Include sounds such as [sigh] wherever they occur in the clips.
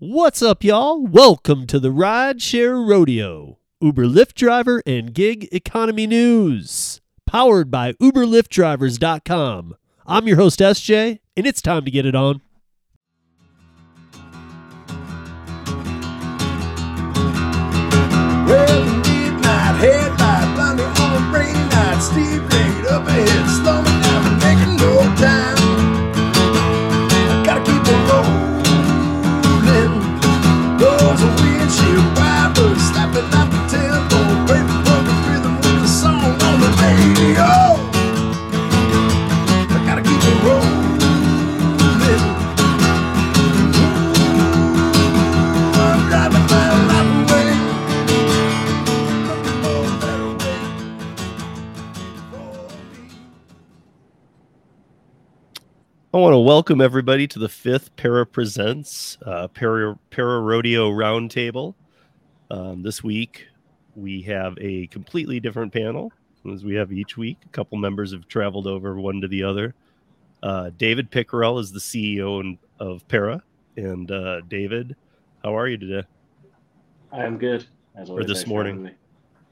What's up, y'all? Welcome to the Rideshare Rodeo, Uber Lyft driver and gig economy news, powered by UberLyftDrivers.com. I'm your host, SJ, and it's time to get it on. Well, on night. Laid up ahead, I want to welcome everybody to the fifth Para Presents uh, Para, Para Rodeo Roundtable. Um, this week, we have a completely different panel, as we have each week. A couple members have traveled over one to the other. Uh, David Pickerel is the CEO and- of Para. And uh, David, how are you today? I am good. As always, this morning.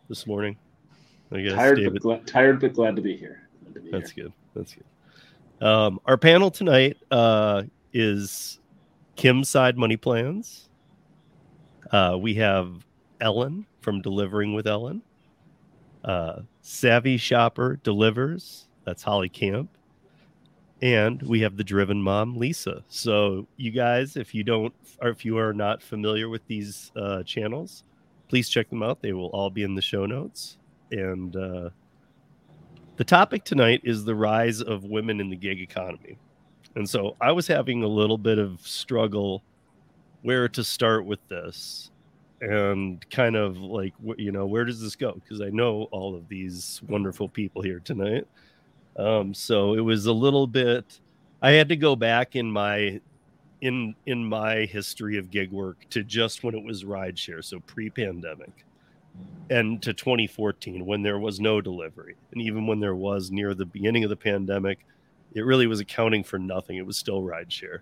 This morning, I guess Tired, David. but glad, tired but glad to be here. To be That's here. good. That's good. Um, our panel tonight uh, is Kim Side Money Plans. Uh, we have Ellen from Delivering with Ellen. Uh, Savvy Shopper Delivers. That's Holly Camp. And we have the Driven Mom, Lisa. So, you guys, if you don't, or if you are not familiar with these uh, channels, please check them out. They will all be in the show notes. And uh, the topic tonight is the rise of women in the gig economy. And so I was having a little bit of struggle where to start with this and kind of like, you know, where does this go? Because I know all of these wonderful people here tonight. Um, so it was a little bit, I had to go back in my in in my history of gig work to just when it was rideshare so pre-pandemic and to 2014 when there was no delivery. And even when there was near the beginning of the pandemic it really was accounting for nothing. It was still rideshare.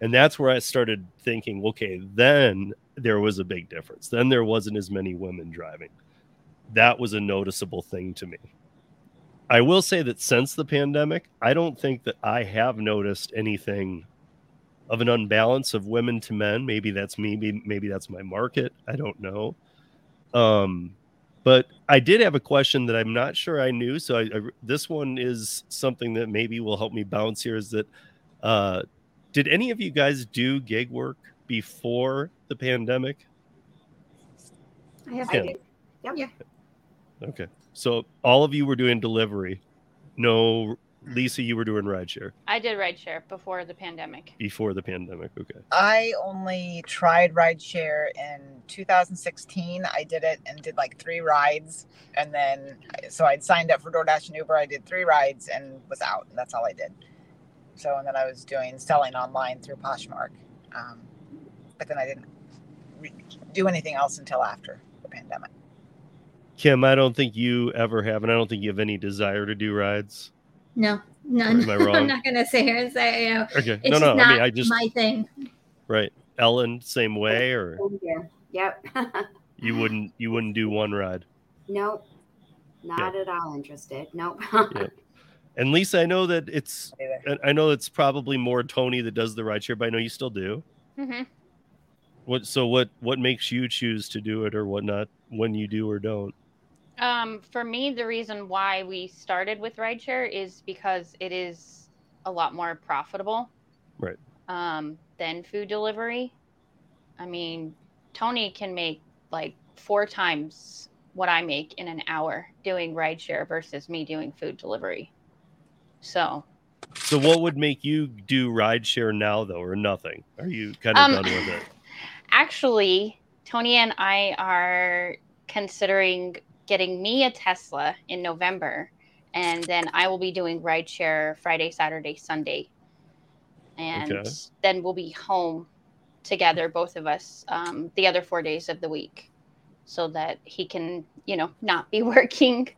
And that's where i started thinking okay then there was a big difference. Then there wasn't as many women driving. That was a noticeable thing to me. I will say that since the pandemic i don't think that i have noticed anything of an unbalance of women to men. Maybe that's me maybe, maybe that's my market. I don't know um, but I did have a question that I'm not sure I knew. So I, I, this one is something that maybe will help me bounce here. Is that uh, did any of you guys do gig work before the pandemic? I have Kim. to. Yep. Yeah. Okay, so all of you were doing delivery. No, Lisa, you were doing rideshare I did rideshare before the pandemic. before the pandemic. Okay, I only tried rideshare in 2016. I did it and did like three rides. And then, so I'd signed up for DoorDash and Uber. I did three rides and was out. And that's all I did. So, and then I was doing selling online through Poshmark. Um, but then I didn't re- do anything else until after the pandemic. Kim, I don't think you ever have, and I don't think you have any desire to do rides. No, no, Or am. [laughs] I wrong? I'm not gonna sit here and say you know, Okay, it's no, no. not I mean, I just my thing. right. Ellen, same way, or Yeah. Yep. [laughs] you wouldn't you wouldn't do one ride. nope. Not at all interested. Nope. Yeah. And Lisa, I know that it's I know it's probably more Tony that does the rideshare, but I know you still do. hmm What so what what makes you choose to do it or whatnot when you do or don't? Um, for me, the reason why we started with rideshare is because it is a lot more profitable, Right. Um, than food delivery. I mean, Tony can make like four times what I make in an hour doing rideshare versus me doing food delivery. So, So what would make you do rideshare now though, or nothing? Are you kind of Um, done with it? [laughs] actually, Tony and I are considering getting me a Tesla in November, and then I will be doing rideshare Friday, Saturday, Sunday, and Okay. then we'll be home together, both of us, um, the other four days of the week, so that he can, you know, not be [laughs] working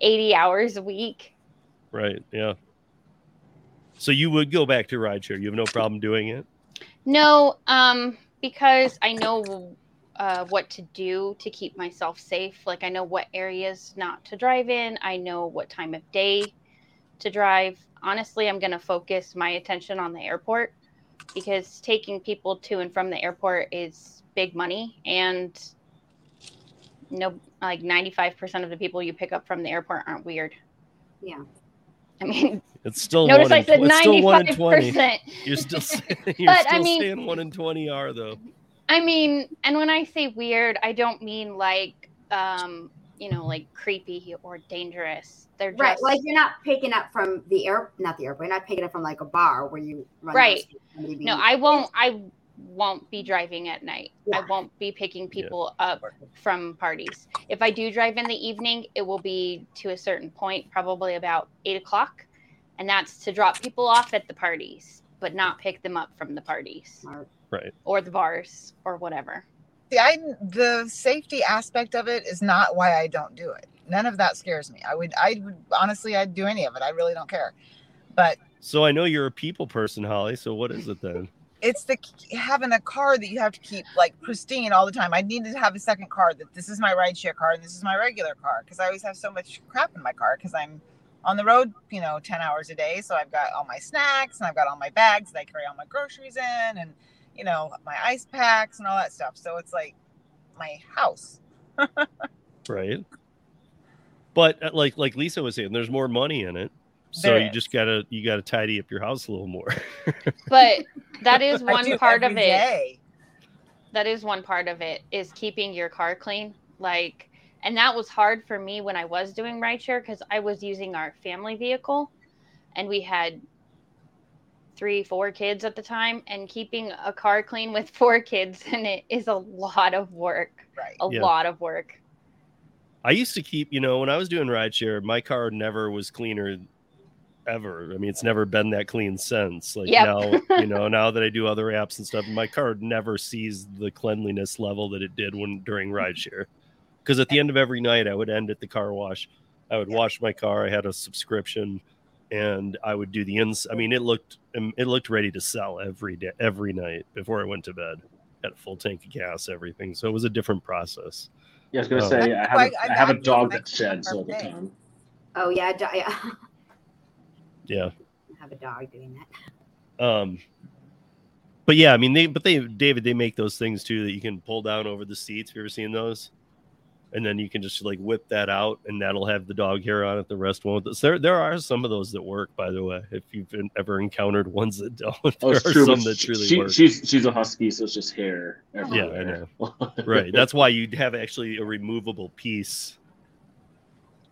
eighty hours a week. Right. Yeah. So you would go back to rideshare. You have no problem doing it. No, um, because I know uh, what to do to keep myself safe. Like I know what areas not to drive in. I know what time of day to drive. Honestly, I'm going to focus my attention on the airport because taking people to and from the airport is big money and no like 95% of the people you pick up from the airport aren't weird. Yeah. [laughs] I mean, It's still notice one I said tw- it's still one in 20. 95%. You're still [laughs] saying, [laughs] you're But, I mean- saying one in 20 are though. I mean, and when I say weird, I don't mean like um, you know, like creepy or dangerous. They're just Right. Like you're not picking up from the air, not the airport. You're not picking up from like a bar where you run. Right. those- somebody being- No, I won't I won't be driving at night. I won't be picking people up from parties. If I do drive in the evening, it will be to a certain point, probably about eight o'clock. And that's to drop people off at the parties, but not pick them up from the parties Smart. Right. or the bars or whatever. See, I the safety aspect of it is not why I don't do it. None of that scares me. I would, I would honestly, I'd do any of it. I really don't care. But So I know you're a people person, Holly. So what is it then? [laughs] it's the having a car that you have to keep like pristine all the time. I need to have a second car that this is my rideshare car and this is my regular car because I always have so much crap in my car because I'm on the road, you know, 10 hours a day. So I've got all my snacks and I've got all my bags that I carry all my groceries in and, you know, my ice packs and all that stuff. So it's like my house. right? But uh, like like Lisa was saying, there's more money in it, so There you is. just gotta you gotta tidy up your house a little more. [laughs] But that is one part of it. day. that is one part of it is keeping your car clean like and that was hard for me when i was doing rideshare because i was using our family vehicle and we had three four kids at the time and keeping a car clean with [laughs] four kids in it is a lot of work Right. a Yeah. lot of work I used to keep, you know, when I was doing rideshare, my car never was cleaner ever. I mean, it's never been that clean since. Like Yep. now, you know, [laughs] now that I do other apps and stuff, my car never sees the cleanliness level that it did when during rideshare. [laughs] Because at the end of every night, I would end at the car wash. I would wash my car. I had a subscription, and I would do the ins. I mean, it looked um, it looked ready to sell every day, every night before I went to bed. Had a full tank of gas, everything. So it was a different process. Yeah, I was gonna Oh. say I have, why a, I I have a dog that sheds all the time. Oh yeah, do- yeah. Yeah. I have a dog doing that. Um, but yeah, I mean, they, but they, David, they make those things too that you can pull down over the seats. Have you ever seen those? And then you can just like whip that out, and that'll have the dog hair on it. The rest won't. So there, there are some of those that work, by the way. If you've been, ever encountered ones that don't, Oh, there it's are true. some that truly she- work. she's she's a husky, so it's just hair Yeah, I everywhere. [laughs] right. That's why you have actually a removable piece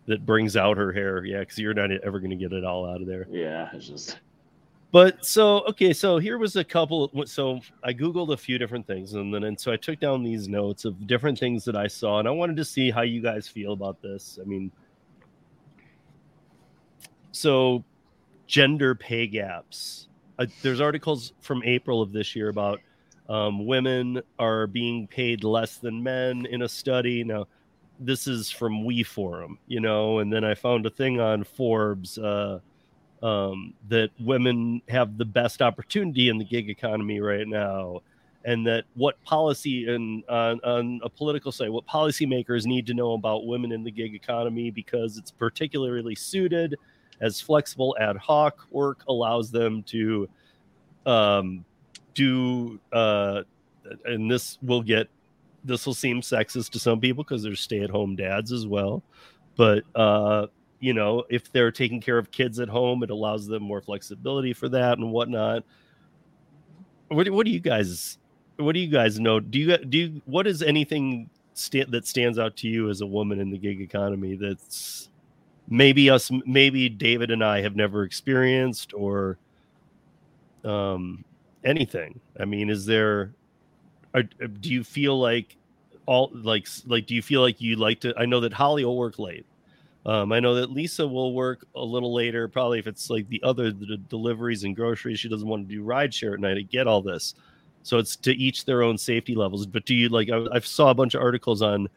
that brings out her hair. Yeah, because you're not ever going to get it all out of there. yeah, it's just But so okay, so here was a couple. So I googled a few different things, and then and so I took down these notes of different things that I saw, and I wanted to see how you guys feel about this. I mean, so gender pay gaps. Uh, there's articles from April of this year about um, women are being paid less than men in a study. Now, this is from We Forum, you know, and then I found a thing on Forbes. Uh, um, that women have the best opportunity in the gig economy right now, and that what policy and on, on a political side, what policymakers need to know about women in the gig economy because it's particularly suited as flexible ad hoc work allows them to um, do, uh, and this will get this will seem sexist to some people because there's stay-at-home dads as well, but uh, you know, if they're taking care of kids at home, it allows them more flexibility for that and whatnot. What, what do you guys, what do you guys know? Do you do you, what is anything that stands out to you as a woman in the gig economy that's maybe us, maybe David and I have never experienced or um, anything? I mean, is there, are, do you feel like all like like do you feel like you like to? I know that Holly will work late. Um, I know that Lisa will work a little later, probably if it's like the other the deliveries and groceries. She doesn't want to do rideshare at night. I get all this, so it's to each their own safety levels. But do you like? I, I saw a bunch of articles on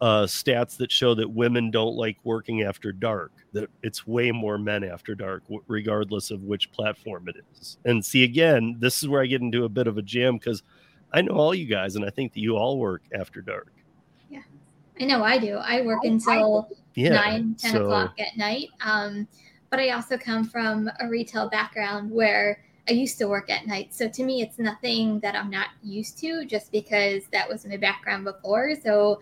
uh, stats that show that women don't like working after dark. That it's way more men after dark, regardless of which platform it is. And see, again, this is where I get into a bit of a jam because I know all you guys, and I think that you all work after dark. I know I do. I work I- I- until Yeah. nine, 10 so- o'clock at night. Um, but I also come from a retail background where I used to work at night. So to me, it's nothing that I'm not used to just because that was my background before. So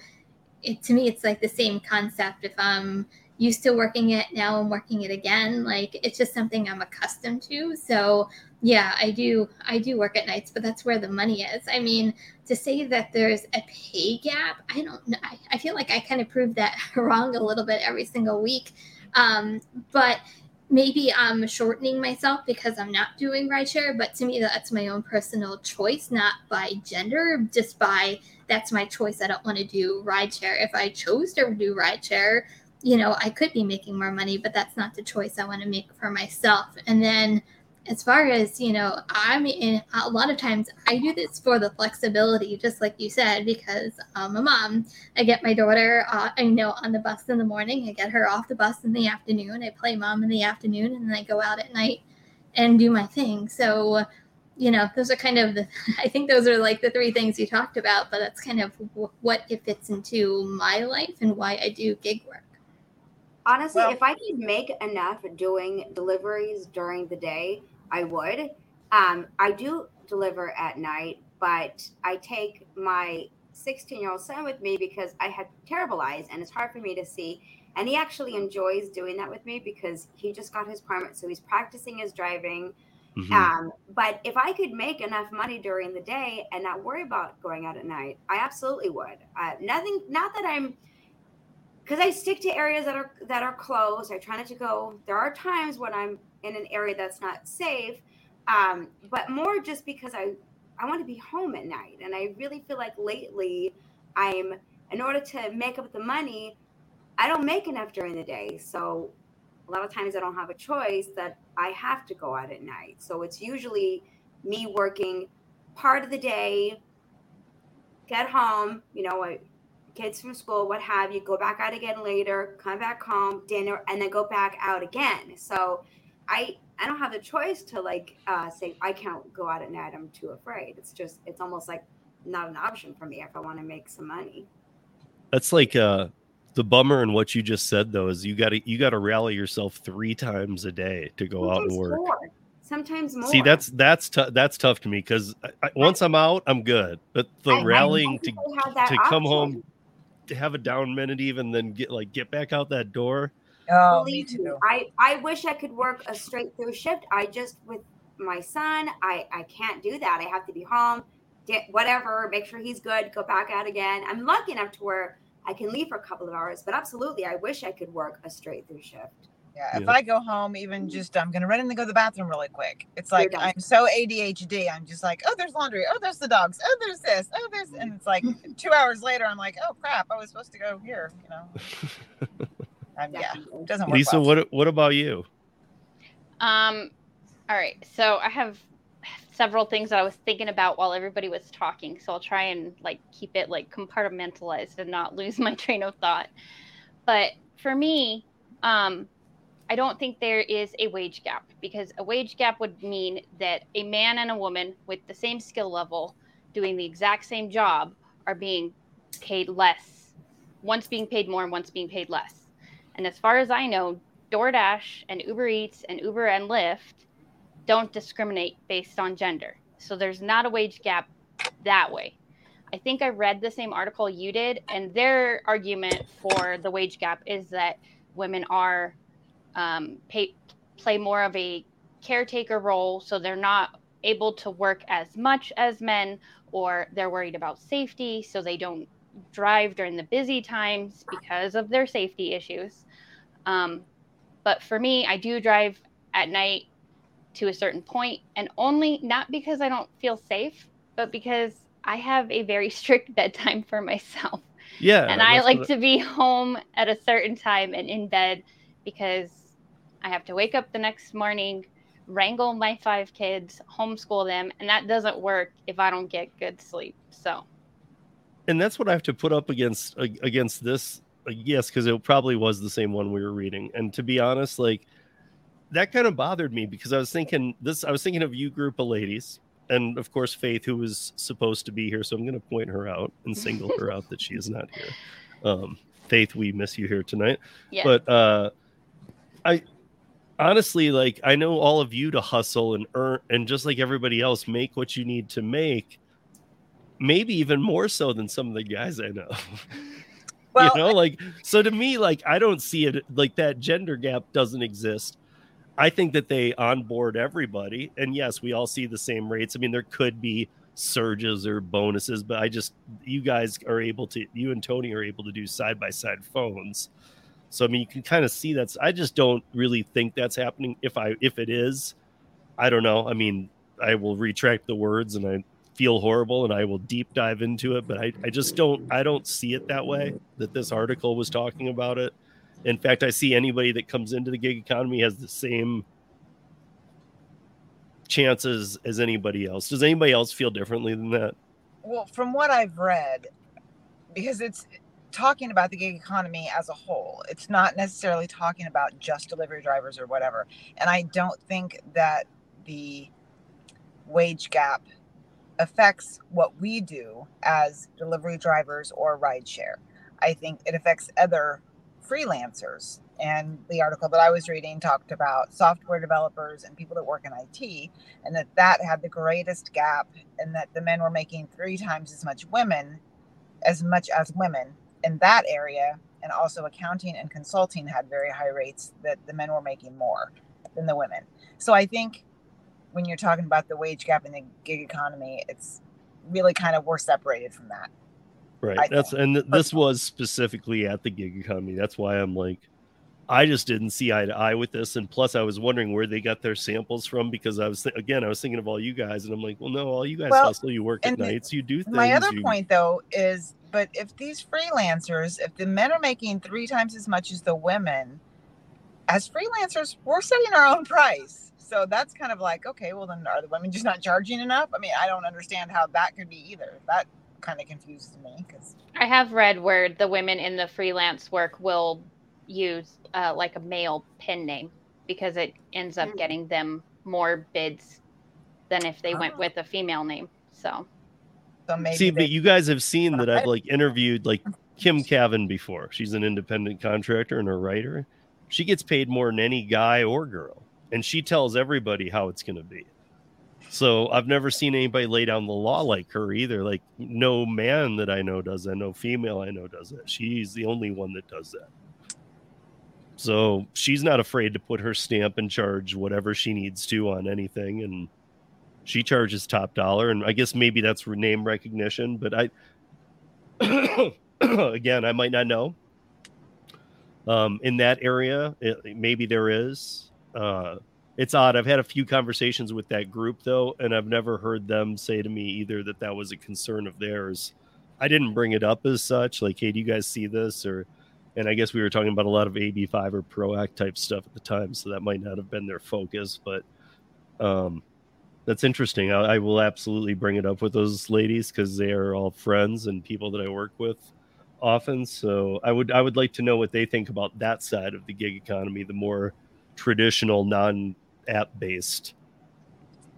it, to me, it's like the same concept. If I'm used to working it, now I'm working it again. Like it's just something I'm accustomed to. So yeah, I do. I do work at nights, but that's where the money is. I mean, to say that there's a pay gap, I don't know. I, I feel like I kind of prove that [laughs] wrong a little bit every single week. Um, but maybe I'm shortening myself because I'm not doing rideshare. But to me, that's my own personal choice, not by gender, just by that's my choice. I don't want to do rideshare. If I chose to do rideshare, you know, I could be making more money, but that's not the choice I want to make for myself. And then as far as you know i'm in a lot of times i do this for the flexibility just like you said because i'm a mom. I get my daughter uh, i know on the bus in the morning. I get her off the bus in the afternoon. I play mom in the afternoon and then i go out at night and do my thing. So you know those are kind of the [laughs] i think those are like the three things you talked about but that's kind of w- what it fits into my life and why i do gig work. Honestly, Well- if I could make enough doing deliveries during the day, I would. Um, I do deliver at night, but I take my 16 year old son with me because I have terrible eyes and it's hard for me to see. And he actually enjoys doing that with me because he just got his permit. So he's practicing his driving. Mhm. Um, but if I could make enough money during the day and not worry about going out at night, I absolutely would. Uh, nothing, not that I'm, because I stick to areas that are that are closed. I try not to go. There are times when I'm in an area that's not safe, um, but more just because I I want to be home at night, and I really feel like lately I'm in order to make up the money, I don't make enough during the day, so a lot of times I don't have a choice that I have to go out at night. So it's usually me working part of the day, get home, you know, kids from school, what have you, go back out again later, come back home, dinner, and then go back out again. So I I don't have the choice to like uh, say I can't go out at night. I'm too afraid. It's just it's almost like not an option for me if I want to make some money. That's like uh the bummer in what you just said though is you got to you got to rally yourself three times a day to go out and work. more. Sometimes more. See, that's that's tou- that's tough to me because once I'm out, I'm good. But the I- rallying to I that to come home to have a down minute even then get like get back out that door. Oh, me Believe me, too. I, I wish I could work a straight through shift. I just with my son, I, I can't do that. I have to be home, di- whatever, make sure he's good, go back out again. I'm lucky enough to where I can leave for a couple of hours, but absolutely, I wish I could work a straight through shift. Yeah, if Yeah. I go home, even mm-hmm. just I'm gonna run in and go to the bathroom really quick. It's like. I'm so ADHD. I'm just like, oh, there's laundry. Oh, there's the dogs. Oh, there's this. Oh, there's, and it's like [laughs] two hours later, I'm like, oh crap, I was supposed to go here. You know, [laughs] um, yeah, it doesn't work. Lisa, well. what what about you? Um, all right. So I have several things that I was thinking about while everybody was talking. So I'll try and like keep it like compartmentalized and not [laughs] lose my train of thought. But for me, um, I don't think there is a wage gap because a wage gap would mean that a man and a woman with the same skill level doing the exact same job are being paid less. Once being paid more and once being paid less. And as far as I know, DoorDash and Uber Eats and Uber and Lyft don't discriminate based on gender. So there's not a wage gap that way. I think I read the same article you did, and their argument for the wage gap is that women are um, pay, play more of a caretaker role, so they're not able to work as much as men, or they're worried about safety, so they don't drive during the busy times because of their safety issues. Um, but for me, I do drive at night to a certain point, and only not because I don't feel safe, but because I have a very [laughs] strict bedtime for myself. Yeah, and I like to be home at a certain time and in bed because I have to wake up the next morning, wrangle my five kids, homeschool them, and that doesn't work if I don't get good sleep. So, and that's what I have to put up against against this. Yes, because it probably was the same one we were reading. And to be honest, like that kind of bothered me because I was thinking this. I was thinking of you group of ladies, and of course Faith, who was supposed to be here, so I'm going to point her out and single [laughs] her out that she is not here. Um, Faith, we miss you here tonight. Yeah. But uh, I honestly like I know all of you to hustle and earn, and just like everybody else, make what you need to make. Maybe even more so than some of the guys I know. [laughs] [laughs] Well, you know, like so to me, like I don't see it like that gender gap doesn't exist. I think that they onboard everybody, and yes, we all see the same rates. I mean, there could be surges or bonuses, but I just you guys are able to you and Tony are able to do side by side phones. So I mean, you can kind of see that's. I just don't really think that's happening. If I if it is, I don't know. I mean, I will retract the words, and I feel horrible, and I will deep dive into it. But I I just don't I don't see it that way. That this article was talking about it. In fact, I see anybody that comes into the gig economy has the same chances as anybody else. Does anybody else feel differently than that? well, from what I've read, because it's talking about the gig economy as a whole, it's not necessarily talking about just delivery drivers or whatever. And I don't think that the wage gap affects what we do as delivery drivers or rideshare. I think it affects other freelancers. And the article that I was reading talked about software developers and people that work in IT, and that that had the greatest gap, and that the men were making three times as much women, as much as women in that area. And also accounting and consulting had very high rates that the men were making more than the women. So I think when you're talking about the wage gap in the gig economy, it's really kind of we're separated from that. Right. I That's think, and th- this was specifically at the gig economy. That's why I'm like, I just didn't see eye to eye with this. And plus, I was wondering where they got their samples from because I was th- again, I was thinking of all you guys, and I'm like, well, no, all you guys Well, hustle. You work at the- nights. You do things. My other you, point, though, is but if these freelancers, if the men are making three times as much as the women, as freelancers, we're setting our own price. So that's kind of like, okay, well, then are the women just not charging enough? I mean, I don't understand how that could be either. That kind of confuses me because I have read where the women in the freelance work will use uh, like a male pen name because it ends up Mm. getting them more bids than if they went Ah. with a female name. So so maybe see, they, but you guys have seen that I've [laughs] like interviewed like Kim Kavin before. She's an independent contractor and a writer. She gets paid more than any guy or girl, and she tells everybody how it's going to be. So I've never seen anybody lay down the law like her either. Like no man that I know does that. No female I know does that. She's the only one that does that. So she's not afraid to put her stamp and charge whatever she needs to on anything, and she charges top dollar. And I guess maybe that's name recognition, but I, [coughs] again, I might not know. Um, in that area, it, maybe there is. Uh, it's odd. I've had a few conversations with that group though, and I've never heard them say to me either that that was a concern of theirs. I didn't bring it up as such. Like, hey, do you guys see this? Or, and I guess we were talking about a lot of AB5 or PRO Act type stuff at the time, so that might not have been their focus. But um, that's interesting. I, I will absolutely bring it up with those ladies because they are all friends and people that I work with often. So I would I would like to know what they think about that side of the gig economy, the more traditional non app based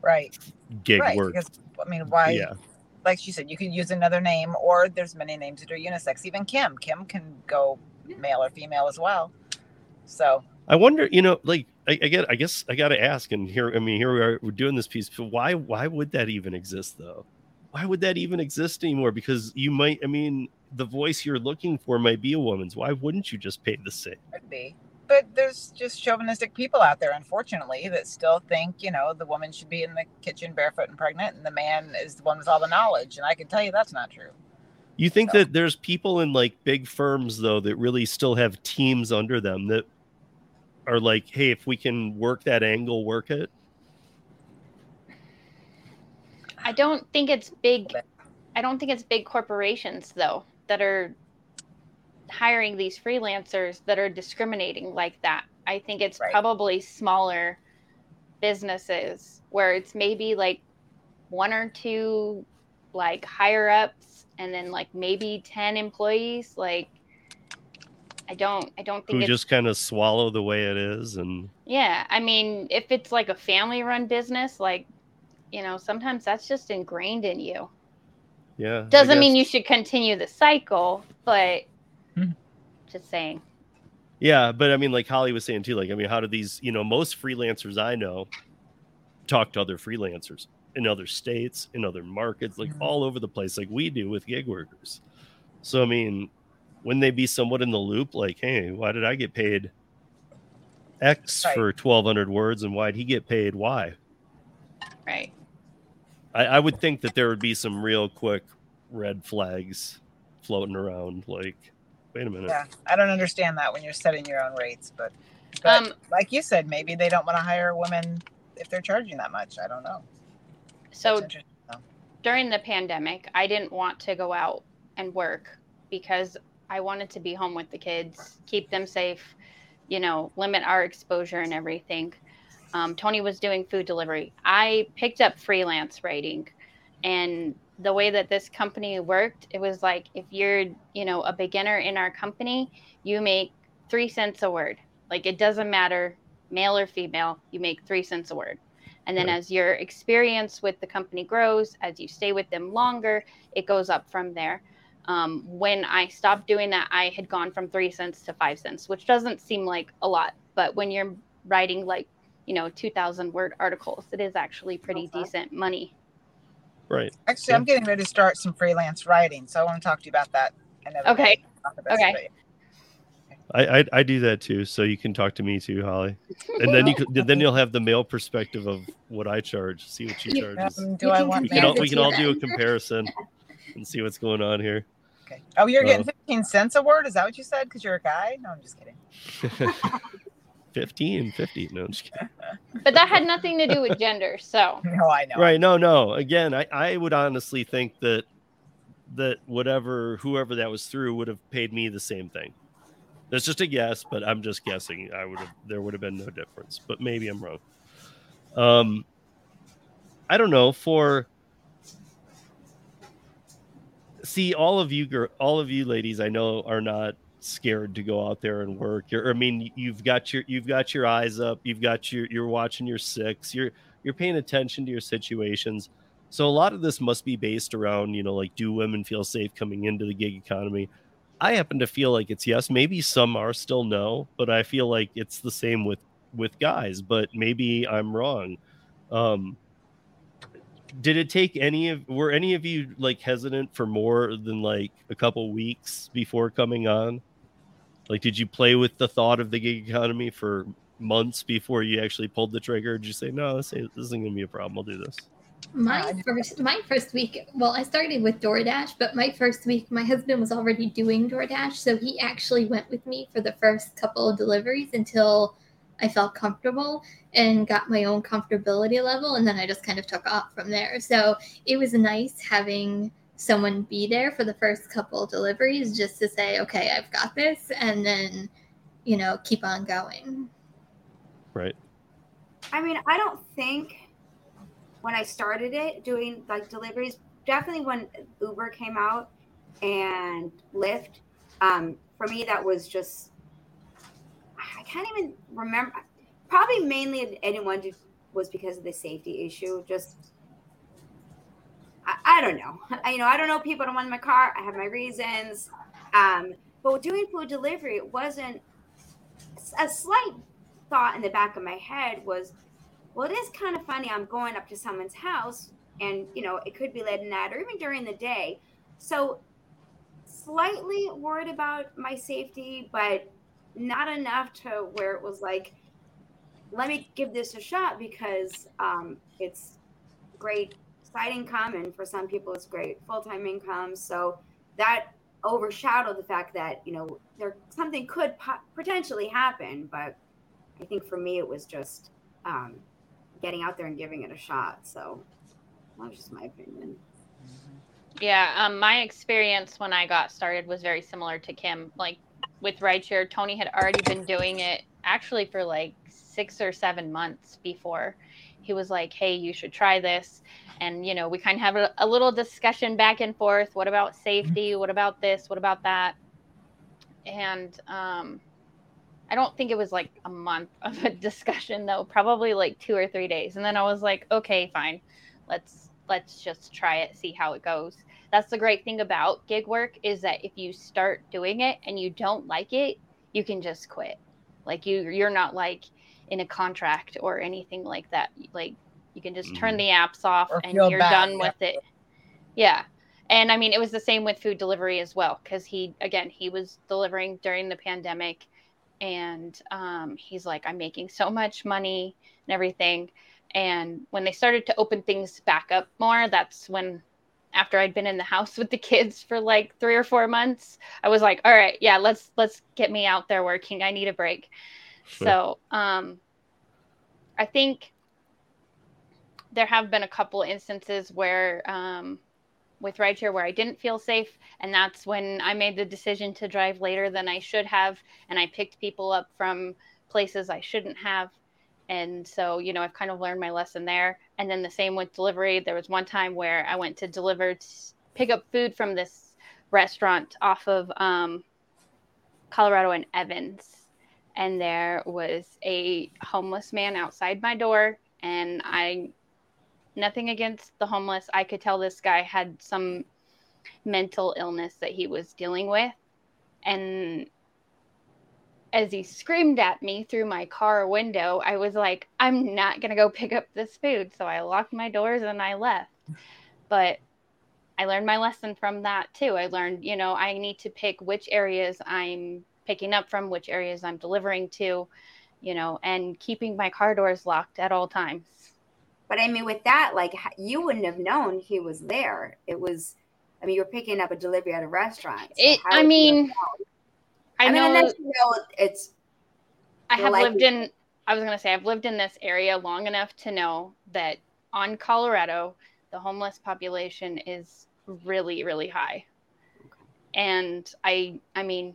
right, gig right. work. Because I mean, why? yeah. Like she said, you could use another name, or there's many names that are unisex. Even Kim, Kim can go male or female as well. So I wonder, you know, like I, I get, I guess I got to ask, and here, I mean, here we are, we're doing this piece. But why, why would that even exist, though? Why would that even exist anymore? Because you might, I mean, the voice you're looking for might be a woman's. Why wouldn't you just pay the same? could be. But there's just chauvinistic people out there, unfortunately, that still think, you know, the woman should be in the kitchen barefoot and pregnant, and the man is the one with all the knowledge. And I can tell you that's not true. You think So- that there's people in like big firms though that really still have teams under them that are like, hey, if we can work that angle, work it. I don't think it's big. I don't think it's big corporations though that are hiring these freelancers that are discriminating like that. I think it's Right. probably smaller businesses where it's maybe like one or two like higher ups and then like maybe 10 employees like I don't I don't think Who it's just kind of swallow the way it is, and yeah, I mean, if it's like a family run business, like you know, sometimes that's just ingrained in you. Yeah. Doesn't mean you should continue the cycle, but. Just saying. Yeah, but I mean, like Holly was saying too, like, I mean, how do these, you know, most freelancers I know talk to other freelancers in other states, in other markets, like Mhm. all over the place, like we do with gig workers. So, I mean, wouldn't they be somewhat in the loop? Like, hey, why did I get paid X Right. for 1,200 words and why'd he get paid Y? Right. I, I would think that there would be some real quick red flags floating around. Like, wait a minute. Yeah, I don't understand that when you're setting your own rates, but, but Um, like you said, maybe they don't want to hire women if they're charging that much. I don't know. so That's interesting. though. during the pandemic, I didn't want to go out and work because I wanted to be home with the kids, keep them safe, you know, limit our exposure and everything. Um, Tony was doing food delivery. I picked up freelance writing, and the way that this company worked, it was like if you're, you know, a beginner in our company, you make three cents a word. Like it doesn't matter, male or female, you make three cents a word. And then Right. as your experience with the company grows, as you stay with them longer, it goes up from there. Um, when I stopped doing that, I had gone from three cents to five cents, which doesn't seem like a lot. But when you're writing like, you know, 2,000 word articles, it is actually pretty Okay. decent money. Right. Actually, Yeah. I'm getting ready to start some freelance writing, so I want to talk to you about that. Okay. day. Talk about Okay. I, I I do that too, so you can talk to me too, Holly, and then you could, then you'll have the male perspective of what I charge. See what she You- charges. Um, do You I can want We can all, we can all do a comparison and see what's going on here. Okay. Oh, you're getting Uh, 15 cents a word? Is that what you said? Because you're a guy? No, I'm just kidding. [laughs] 15, 50. No, I'm just kidding. [laughs] But that had nothing to do with gender. So, [laughs] No, I know. Right. No, no. Again, I, I would honestly think that that whatever whoever that was through would have paid me the same thing. That's just a guess, but I'm just guessing. I would have there would have been no difference, but maybe I'm wrong. Um I don't know for see all of you gir- all of you ladies I know are not scared to go out there and work. You're, I mean, you've got your you've got your eyes up. You've got your you're watching your six. You're you're paying attention to your situations. So a lot of this must be based around, you know, like do women feel safe coming into the gig economy? I happen to feel like it's yes. Maybe some are still no, but I feel like it's the same with with guys. But maybe I'm wrong. Um, did it take any of were any of you like hesitant for more than like a couple weeks before coming on? Like, did you play with the thought of the gig economy for months before you actually pulled the trigger? Did you say no? This, this isn't gonna be a problem. I'll do this. My first, my first week. Well, I started with DoorDash, but my first week, my husband was already doing DoorDash, so he actually went with me for the first couple of deliveries until I felt comfortable and got my own comfortability level, and then I just kind of took off from there. So it was nice having someone be there for the first couple deliveries, just to say, okay, I've got this, and then you know keep on going. Right. I mean, I don't think when I started it doing like deliveries, definitely when Uber came out and Lyft, um, for me that was just I can't even remember. Probably mainly anyone did, was because of the safety issue. Just I, I don't know. I, you know, I don't know people don't want my car. I have my reasons. Um, but doing food delivery, it wasn't a slight thought in the back of my head was, well, it is kind of funny. I'm going up to someone's house, and you know, it could be late at night or even during the day. So, slightly worried about my safety, but not enough to where it was like, let me give this a shot because um, it's great side income, and for some people, it's great full time income. So that overshadowed the fact that you know there something could po- potentially happen, but I think for me it was just um, getting out there and giving it a shot. So that was just my opinion. yeah, um, my experience when I got started was very similar to Kim. Like with rideshare, Tony had already been doing it actually for like six or seven months before. He was like, hey, you should try this. And, you know, we kind of have a, a little discussion back and forth. What about safety? What about this? What about that? And um, I don't think it was like a month [laughs] of a discussion, though, probably like two or three days. And then I was like, okay, fine. let's let's just try it, see how it goes. That's the great thing about gig work is that if you start doing it and you don't like it, you can just quit. Like you you're not like in a contract or anything like that. Like you can just turn Mhm. the apps off Or and you're bad, done yeah. with it. Yeah. And I mean, it was the same with food delivery as well, because he, again, he was delivering during the pandemic. And um, he's like, I'm making so much money and everything. And when they started to open things back up more, that's when, after I'd been in the house [laughs] with the kids for like three or four months, I was like, all right, yeah, let's let's get me out there working. I need a break. So um, I think there have been a couple instances where um, with rideshare where I didn't feel safe, and that's when I made the decision to drive later than I should have, and I picked people up from places I shouldn't have. And so, you know, I've kind of learned my lesson there. And then the same with delivery. There was one time where I went to deliver, t- pick up food from this restaurant off of um, Colorado and Evans. And there was a homeless man outside my door. And I, nothing against the homeless. I could tell this guy had some mental illness that he was dealing with. And as he screamed at me through my car window, I was like, I'm not going to go pick up this food. So I locked my doors and I left. But I learned my lesson from that too. I learned, you know, I need to pick which areas I'm picking up from, which areas I'm delivering to, you know, and keeping my car doors locked at all times. But I mean, with that, like you wouldn't have known he was there. It was, I mean, you're picking up a delivery at a restaurant. so It, I mean. I, I, mean, know unless you know it's I have lived in I was going to say I've lived in this area long enough to know that on Colorado the homeless population is really really high. And I I mean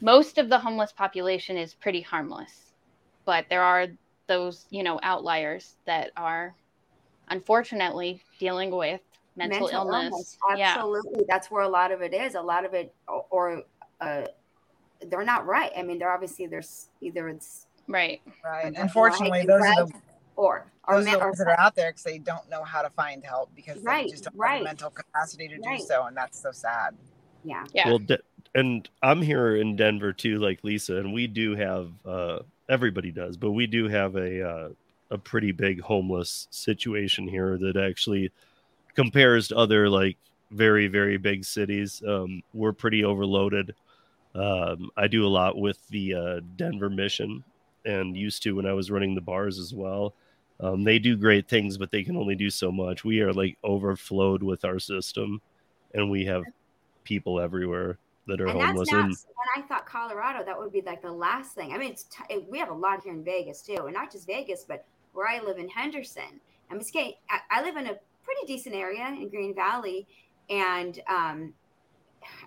most of the homeless population is pretty harmless. But there are those, you know, outliers that are unfortunately dealing with mental, illness. Yeah. Absolutely, that's where a lot of it is. A lot of it, or, or uh, they're not right. I mean, they're obviously there's either it's Right. Right. Unfortunately, health those are the or or, those men- are the ones that are out there because they don't know how to find help because Right, they just don't have the mental capacity to Right. do so, and that's so sad. yeah. Yeah. Well, de- and I'm here in Denver too, like Lisa, and we do have uh, everybody does, but we do have a uh, a pretty big homeless situation here that actually compares to other like very very big cities. Um, we're pretty overloaded. Um, I do a lot with the uh, Denver Mission, and used to when I was running the bars as well. Um, they do great things, but they can only do so much. We are like overflowed with our system, and we have people everywhere that are and homeless. that's not And when I thought Colorado, that would be like the last thing. I mean, it's t- it- we have a lot here in Vegas too, and not just Vegas, but where I live in Henderson. I'm just kidding. I, I live in a pretty decent area in Green Valley, and um,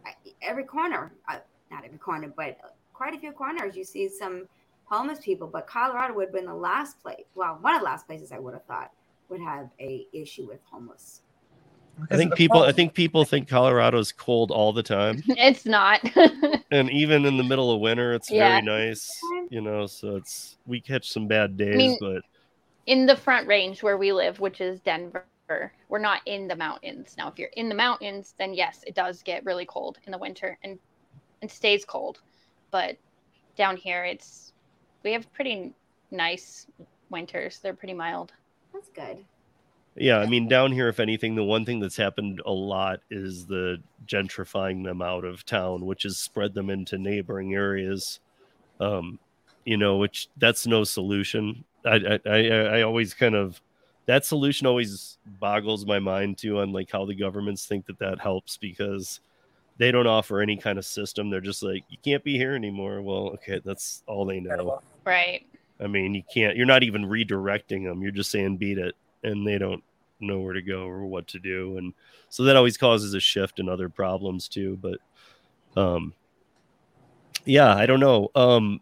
I- every corner, uh, not every corner, but quite a few corners, you see some homeless people. But Colorado would have been the last place. Well, one of the last places I would have thought would have a issue with homeless. I think of the people I think people think Colorado's cold all the time. [laughs] It's not. [laughs] And even in the middle of winter it's Yeah. very nice. You know, so it's we catch some bad days, I mean- but in the front range where we live, which is Denver, we're not in the mountains. Now, if you're in the mountains, then yes, it does get really cold in the winter and and stays cold. But down here, it's we have pretty nice winters. They're pretty mild. That's good. Yeah, I mean down here if anything the one thing that's happened a lot is the gentrifying them out of town, which has spread them into neighboring areas. Um you know, which that's no solution. I I I, I always kind of that solution always boggles my mind too on like how the governments think that that helps because they don't offer any kind of system. They're just like you can't be here anymore. Well, okay, that's all they know. Right. I mean, you can't. You're not even redirecting them. You're just saying beat it, and they don't know where to go or what to do, and so that always causes a shift and other problems too. But, um, yeah, I don't know. Um,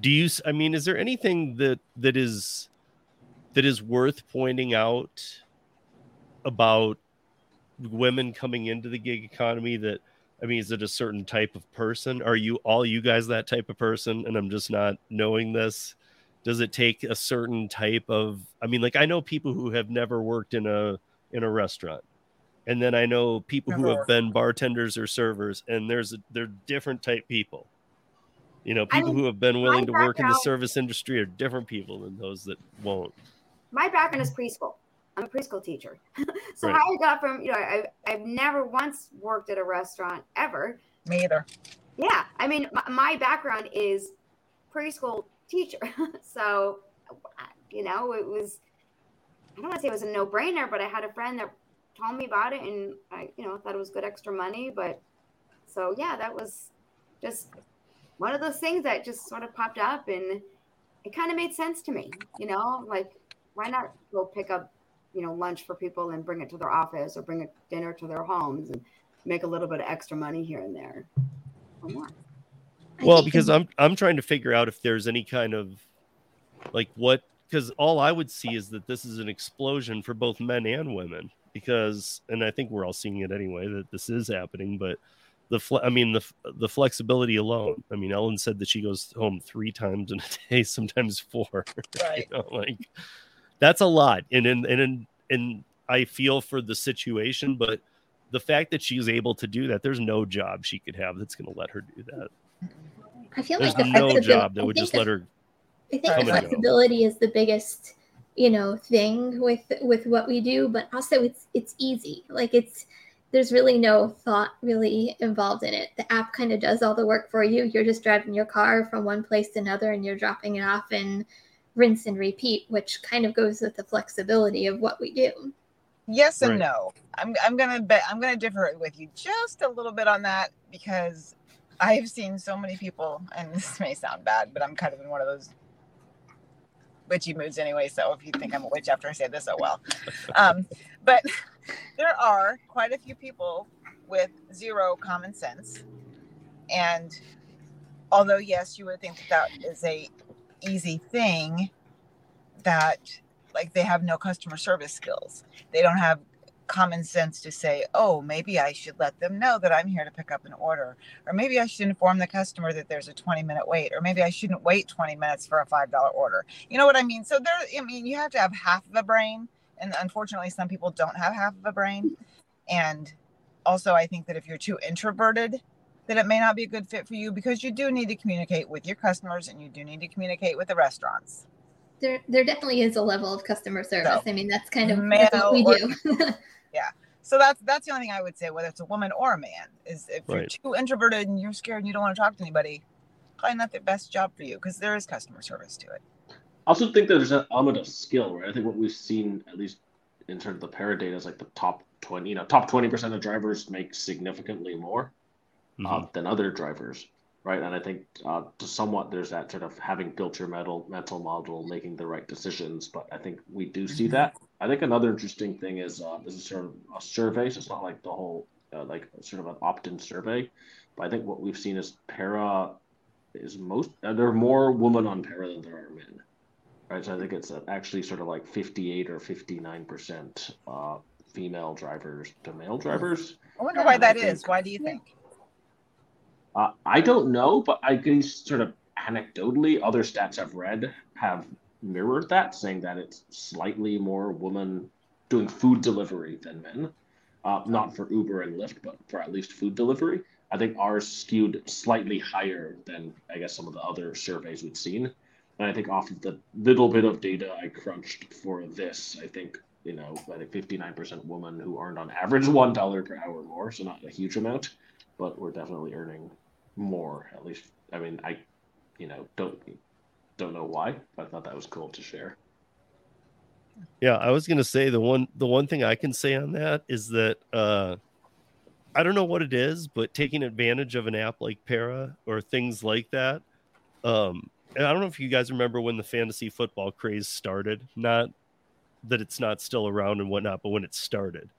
do you? i mean, is there anything that that is that is worth pointing out about women coming into the gig economy? That I mean, is it a certain type of person? Are you all you guys that type of person? And I'm just not knowing this. Does it take a certain type of i mean like i know people who have never worked in a in a restaurant and then i know people who Never. have been bartenders or servers and there's a, they're different type people you know I people mean, who have been willing to work in the service industry are different people than those that won't my background is preschool. I'm a preschool teacher. [laughs] so Right. how I got from, you know, I, I've never once worked at a restaurant ever. Me either. Yeah. I mean, my, my background is preschool teacher. [laughs] so, you know, it was, I don't want to say it was a no brainer, but I had a friend that told me about it and I, you know, thought it was good extra money. But so, yeah, that was just one of those things that just sort of popped up and it kind of made sense to me, you know, like why not go pick up, you know, lunch for people and bring it to their office or bring a dinner to their homes and make a little bit of extra money here and there. Or more. Well because i'm i'm trying to figure out if there's any kind of like what because all i would see is that this is an explosion for both men and women because and i think we're all seeing it anyway that this is happening but the fle- i mean the the flexibility alone i mean ellen said that she goes home three times in a [laughs] day sometimes four [laughs] Right. you know, like that's a lot and and and and i feel for the situation but the fact that she's able to do that there's no job she could have that's going to let her do that I feel there's like the no job that would just the- let her I think Come the and go. flexibility is the biggest, you know, thing with with what we do, but also it's it's easy. Like it's there's really no thought really involved in it. The app kind of does all the work for you. You're just driving your car from one place to another and you're dropping it off and rinse and repeat, which kind of goes with the flexibility of what we do. Yes and Right. no. I'm I'm gonna bet I'm gonna differ with you just a little bit on that because I've seen so many people, and [laughs] this may sound bad, but I'm kind of in one of those witchy moods anyway. So if you think I'm a witch after I say this, oh well. Um, but [laughs] there are quite a few people with zero common sense, and although yes, you would think that that is a easy thing, that like they have no customer service skills they don't have common sense to say, oh, maybe I should let them know that I'm here to pick up an order. Or maybe I should inform the customer that there's a 20 minute wait. Or maybe I shouldn't wait 20 minutes for a $5 order. You know what I mean? So there, I mean, you have to have half of a brain. And unfortunately, some people don't have half of a brain. And also, I think that if you're too introverted, that it may not be a good fit for you because you do need to communicate with your customers and you do need to communicate with the restaurants. There there definitely is a level of customer service. So, I mean, that's kind of that's what we or- [laughs] do. So that's that's the only thing I would say, whether it's a woman or a man, is if you're too introverted and you're scared and you don't want to talk to anybody, probably not the best job for you because there is customer service to it. I also think that there's an element of skill, right? I think what we've seen, at least in terms of the para data, is like the top 20, you know, top 20% of drivers make significantly more Mhm. uh, than other drivers, right? And I think uh, to somewhat there's that sort of having built your mental, mental model, making the right decisions. But I think we do see Mhm. that. I think another interesting thing is uh, this is sort of a survey, so it's not like the whole, uh, like sort of an opt in survey. But I think what we've seen is para is most, uh, there are more women on para than there are men right? So I think it's uh, actually sort of like 58 or 59 percent uh, female drivers to male drivers. I wonder why I that think- is. Why do you think? Uh, I don't know, but I guess sort of anecdotally, other stats I've read have mirrored that, saying that it's slightly more women doing food delivery than men. Uh, not for Uber and Lyft, but for at least food delivery. I think ours skewed slightly higher than I guess some of the other surveys we've seen. And I think off of the little bit of data I crunched for this, I think you know, I think 59% women who earned on average one dollar per hour more, so not a huge amount, but we're definitely earning more. At least, I mean, I, you know, don't don't know why, but I thought that was cool to share. Yeah, I was gonna say the one the one thing I can say on that is that uh I don't know what it is, but taking advantage of an app like Para or things like that. Um, and I don't know if you guys remember when the fantasy football craze started. Not that it's not still around and whatnot, but when it started.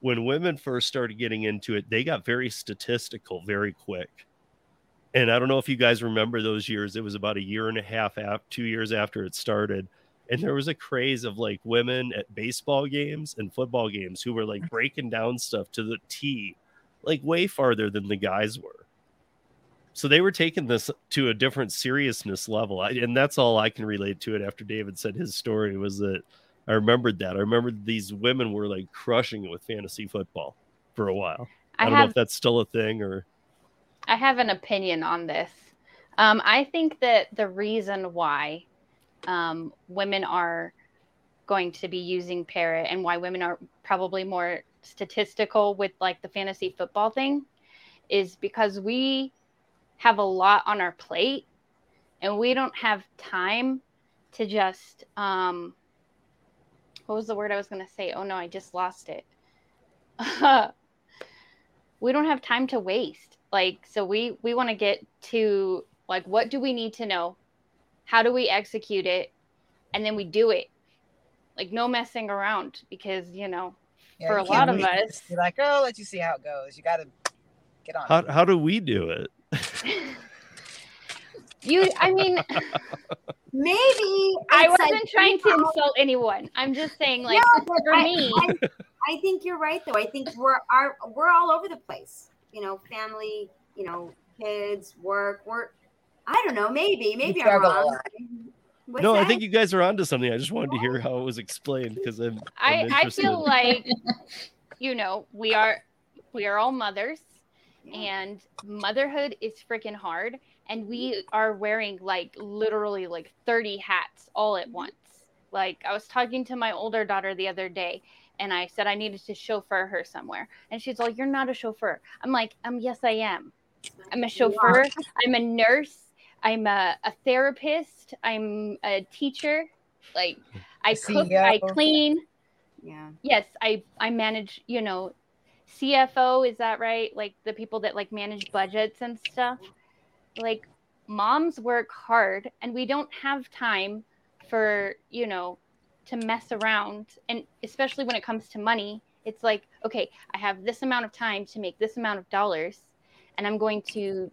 When women first started getting into it, they got very statistical very quick. And I don't know if you guys remember those years. It was about a year and a half after two years after it started and there was a craze of like women at baseball games and football games who were like breaking down stuff to the T, like way farther than the guys were. so they were taking this to a different seriousness level, I, and that's all I can relate to it. After David said his story, was that I remembered that I remembered these women were like crushing it with fantasy football for a while. I, I don't know if that's still a thing or I have an opinion on this. Um, I think that the reason why um, women are going to be using Para and why women are probably more statistical with like the fantasy football thing is because we have a lot on our plate and we don't have time to just um what was the word I was going to say? Oh no, I just lost it. [laughs] we don't have time to waste. Like so we we want to get to like what do we need to know? How do we execute it? And then we do it. Like no messing around because, you know, Yeah, for you a lot of us just Be like, oh, let you see how it goes. You got to get on. how how do we do it? [laughs] you I mean [laughs] Maybe I wasn't trying to insult anyone. I'm just saying like No, for I- me I, I think you're right though. I think we're our we're all over the place. You know, family, you know, kids, work, work. I don't know. Maybe, maybe I'm wrong. What's no, I think you guys are onto something. I just wanted to hear how it was explained because I'm, I, I'm I interested. feel like you know, we are we are all mothers Yeah. and motherhood is freaking hard and we mm-hmm. are wearing like literally like 30 hats all at mm-hmm. once like i was talking to my older daughter the other day and i said i needed to chauffeur her somewhere. And she's like you're not a chauffeur. I'm like um yes i am. I'm a chauffeur. I'm a nurse. I'm a, a therapist. I'm a teacher. Like i cook i clean. Yeah. yes i i manage you know cfo is that right? Like the people that like manage budgets and stuff. Like moms work hard and we don't have time for you know to mess around and especially when it comes to money it's like okay i have this amount of time to make this amount of dollars and i'm going to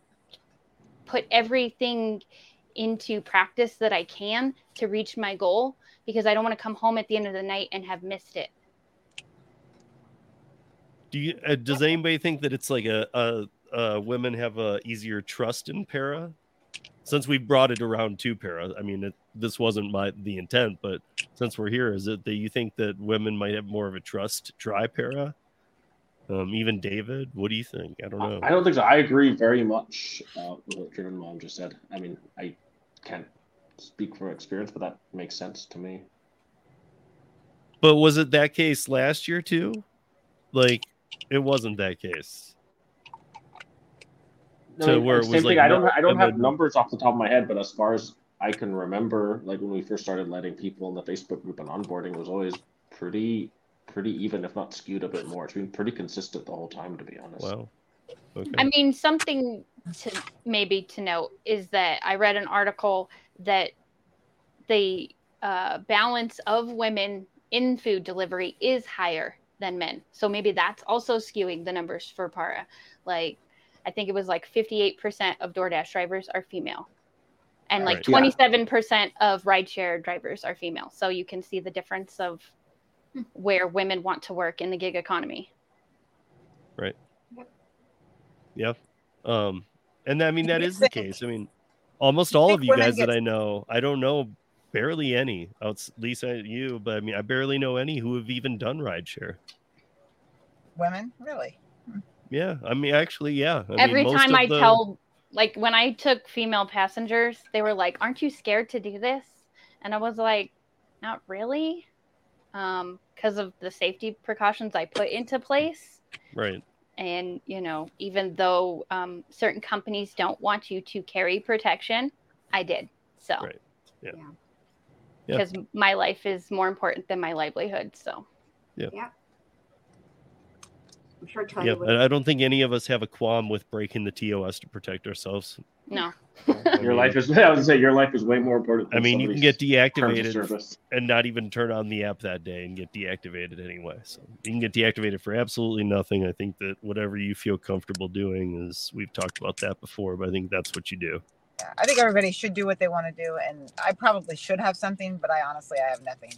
put everything into practice that i can to reach my goal because i don't want to come home at the end of the night and have missed it Do you? Uh, does anybody think that it's like a, a, a women have a easier trust in para? Since we brought it around to para, I mean, it, this wasn't my the intent, but since we're here, is it that you think that women might have more of a trust to try para? Um, even David, what do you think? I don't know. I don't think so. I agree very much uh, with what Driven Mom just said. I mean, I can't speak from experience, but that makes sense to me. But was it that case last year too? Like, it wasn't that case. No, So I mean, where it same was, thing. like, I don't. I don't have women- numbers off the top of my head, but as far as I can remember, like when we first started letting people in the Facebook group and onboarding, was always pretty, pretty even, if not skewed a bit more. It's been pretty consistent the whole time, to be honest. Wow. Okay. I mean, something to maybe to note is that I read an article that the uh, balance of women in food delivery is higher than men. So maybe that's also skewing the numbers for para. Like, I think it was like 58% of DoorDash drivers are female. And like Right. 27% of rideshare drivers are female. So you can see the difference of where women want to work in the gig economy. Right. Yeah. Um, and I mean that is the case. I mean, almost all of you guys that I know, I don't know barely any. Outs Lisa, you, but I mean, I barely know any who have even done rideshare. Women, really? Yeah, I mean, actually, yeah. I mean, every most time of I the- tell, like when I took female passengers, they were like, "Aren't you scared to do this?" And I was like, "Not really," um, because of the safety precautions I put into place. right, And you know, even though um, certain companies don't want you to carry protection, I did. So Right. Yeah. Yeah. because my life is more important than my livelihood. So I'm sure Tony yeah. would. I I don't think any of us have a qualm with breaking the TOS to protect ourselves. no, [laughs] Your life is. [laughs] I was gonna say your life is way more important. I mean, you can get deactivated and not even turn on the app that day and get deactivated anyway. So you can get deactivated for absolutely nothing. I think that whatever you feel comfortable doing is we've talked about that before, but I think that's what you do. Yeah. I think everybody should do what they want to do, and I probably should have something, but I honestly I have nothing.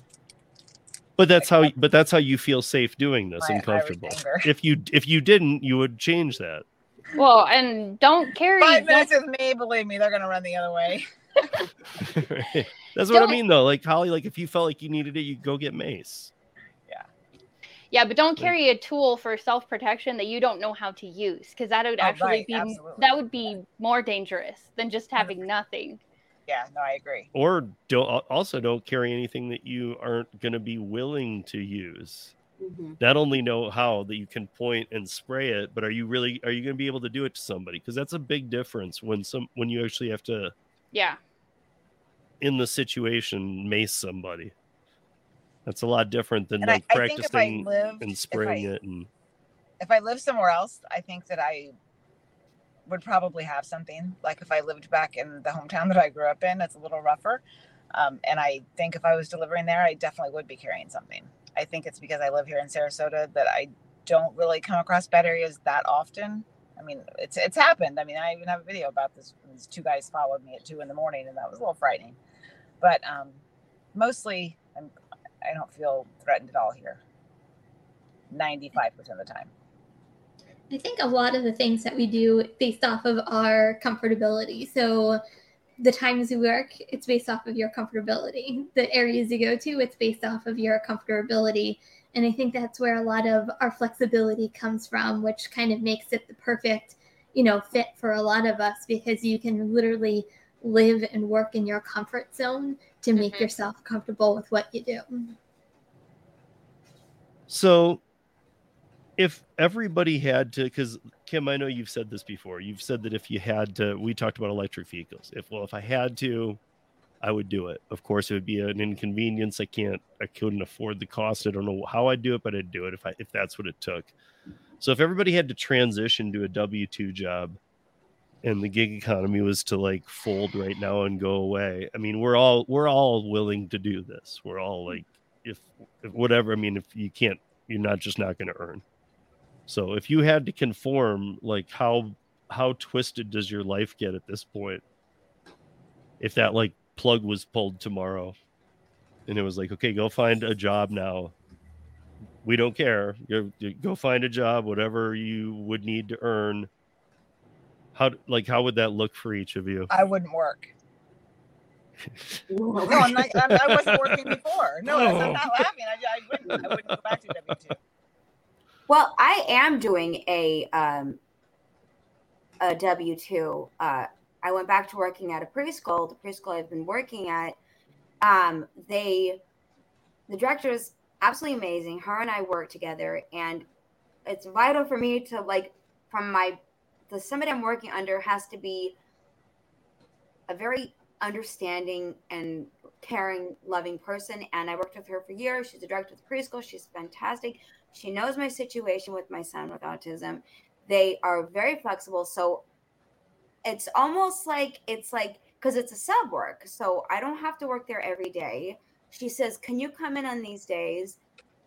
But that's how but that's how you feel safe doing this My and comfortable. If you if you didn't, you would change that. Well, and don't carry. Five don't- minutes with me, believe me, they're gonna run the other way. Right. [laughs] That's what I Don't- mean, though. Like Holly, like if you felt like you needed it, you go get mace. Yeah, Yeah, but don't carry a tool for self protection that you don't know how to use, because that would Oh, actually right, be absolutely. that would be more dangerous than just having nothing. Yeah, no, I agree. Or don't also don't carry anything that you aren't going to be willing to use. Mhm. Not only know how that you can point and spray it, but are you really are you going to be able to do it to somebody? Because that's a big difference when some when you actually have to Yeah, in the situation mace somebody. That's a lot different than like I think if I practicing lived, and if spraying I, it and if I lived somewhere else, I think that I would probably have something. Like if I lived back in the hometown that I grew up in, it's a little rougher. Um, and I think if I was delivering there, I definitely would be carrying something. I think it's because I live here in Sarasota that I don't really come across bad areas that often. I mean, it's it's happened. I mean, I even have a video about this. These two guys followed me at two in the morning, and that was a little frightening. But um, mostly, I'm, I don't feel threatened at all here. Ninety-five percent of the time. I think a lot of the things that we do based off of our comfortability. So the times we work, it's based off of your comfortability. The areas you go to, it's based off of your comfortability. And I think that's where a lot of our flexibility comes from, which kind of makes it the perfect, you know, fit for a lot of us because you can literally live and work in your comfort zone to make Mhm. yourself comfortable with what you do. So, if everybody had to, because Kim, I know you've said this before. You've said that if you had to, we talked about electric vehicles. If well, if I had to, I would do it. Of course, it would be an inconvenience. I can't, I couldn't afford the cost. I don't know how I'd do it, but I'd do it if I if that's what it took. So, if everybody had to transition to a W two job, and the gig economy was to like fold right now and go away, I mean, we're all we're all willing to do this. We're all like, if, if whatever. I mean, if you can't you're not just not going to earn. So if you had to conform, like how how twisted does your life get at this point? If that like plug was pulled tomorrow, and it was like, okay, go find a job now. We don't care. You you go find a job, whatever you would need to earn. How like how would that look for each of you? I wouldn't work. [laughs] No, I'm not, I'm, I wasn't working before. No, I'm not laughing. I, I wouldn't. I wouldn't go back to W two. Well, I am doing a um, a W two. Uh, I went back to working at a preschool. The preschool I've been working at, um, they, the director is absolutely amazing. Her and I work together, and it's vital for me to like from my the somebody I'm working under has to be a very understanding and caring, loving person. And I worked with her for years. She's a director of the preschool. She's fantastic. She knows my situation with my son with autism. They are very flexible. So it's almost like it's like because it's a sub work. So I don't have to work there every day. She says, Can you come in on these days?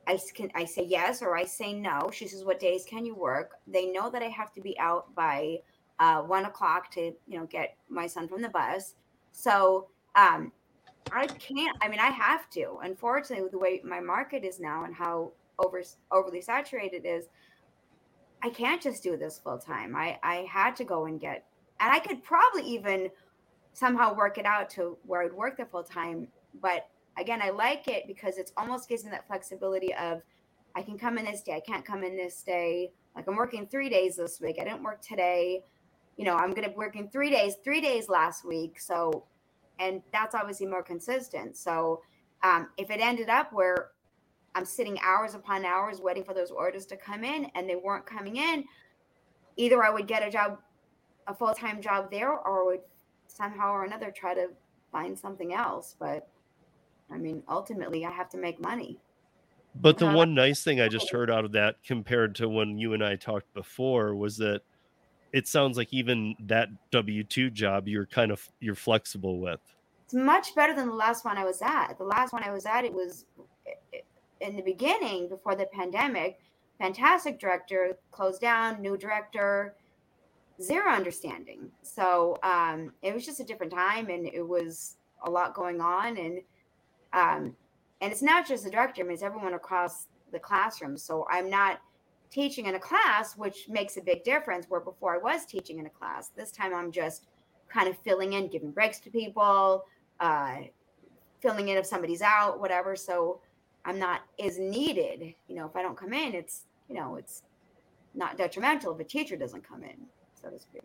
I can I say yes or I say no. She says, What days can you work? They know that I have to be out by uh, one o'clock to, you know, get my son from the bus. So um I can't. I mean, I have to. Unfortunately, with the way my market is now and how over overly saturated is I can't just do this full time. I I had to go and get, and I could probably even somehow work it out to where I'd work the full time. But again, I like it because it's almost gives me that flexibility of I can come in this day, I can't come in this day. Like I'm working three days this week. I didn't work today. You know, I'm gonna be working three days, three days last week. So and that's obviously more consistent. So um, if it ended up where I'm sitting hours upon hours waiting for those orders to come in and they weren't coming in, either I would get a job, a full time job there, or would somehow or another try to find something else. But I mean, ultimately, I have to make money. But the one nice thing I just oh. heard out of that compared to when you and I talked before was that it sounds like even that W two job you're kind of you're flexible with. It's much better than the last one I was at. The last one I was at, it was in the beginning before the pandemic. Fantastic director, closed down, new director, zero understanding. So um, it was just a different time, and it was a lot going on. And um, and it's not just the director; I mean, it's everyone across the classroom. So I'm not teaching in a class, which makes a big difference. Where before I was teaching in a class, this time I'm just kind of filling in, giving breaks to people, uh, filling in if somebody's out, whatever. So I'm not as needed. You know, if I don't come in, it's you know, it's not detrimental if a teacher doesn't come in, so to speak.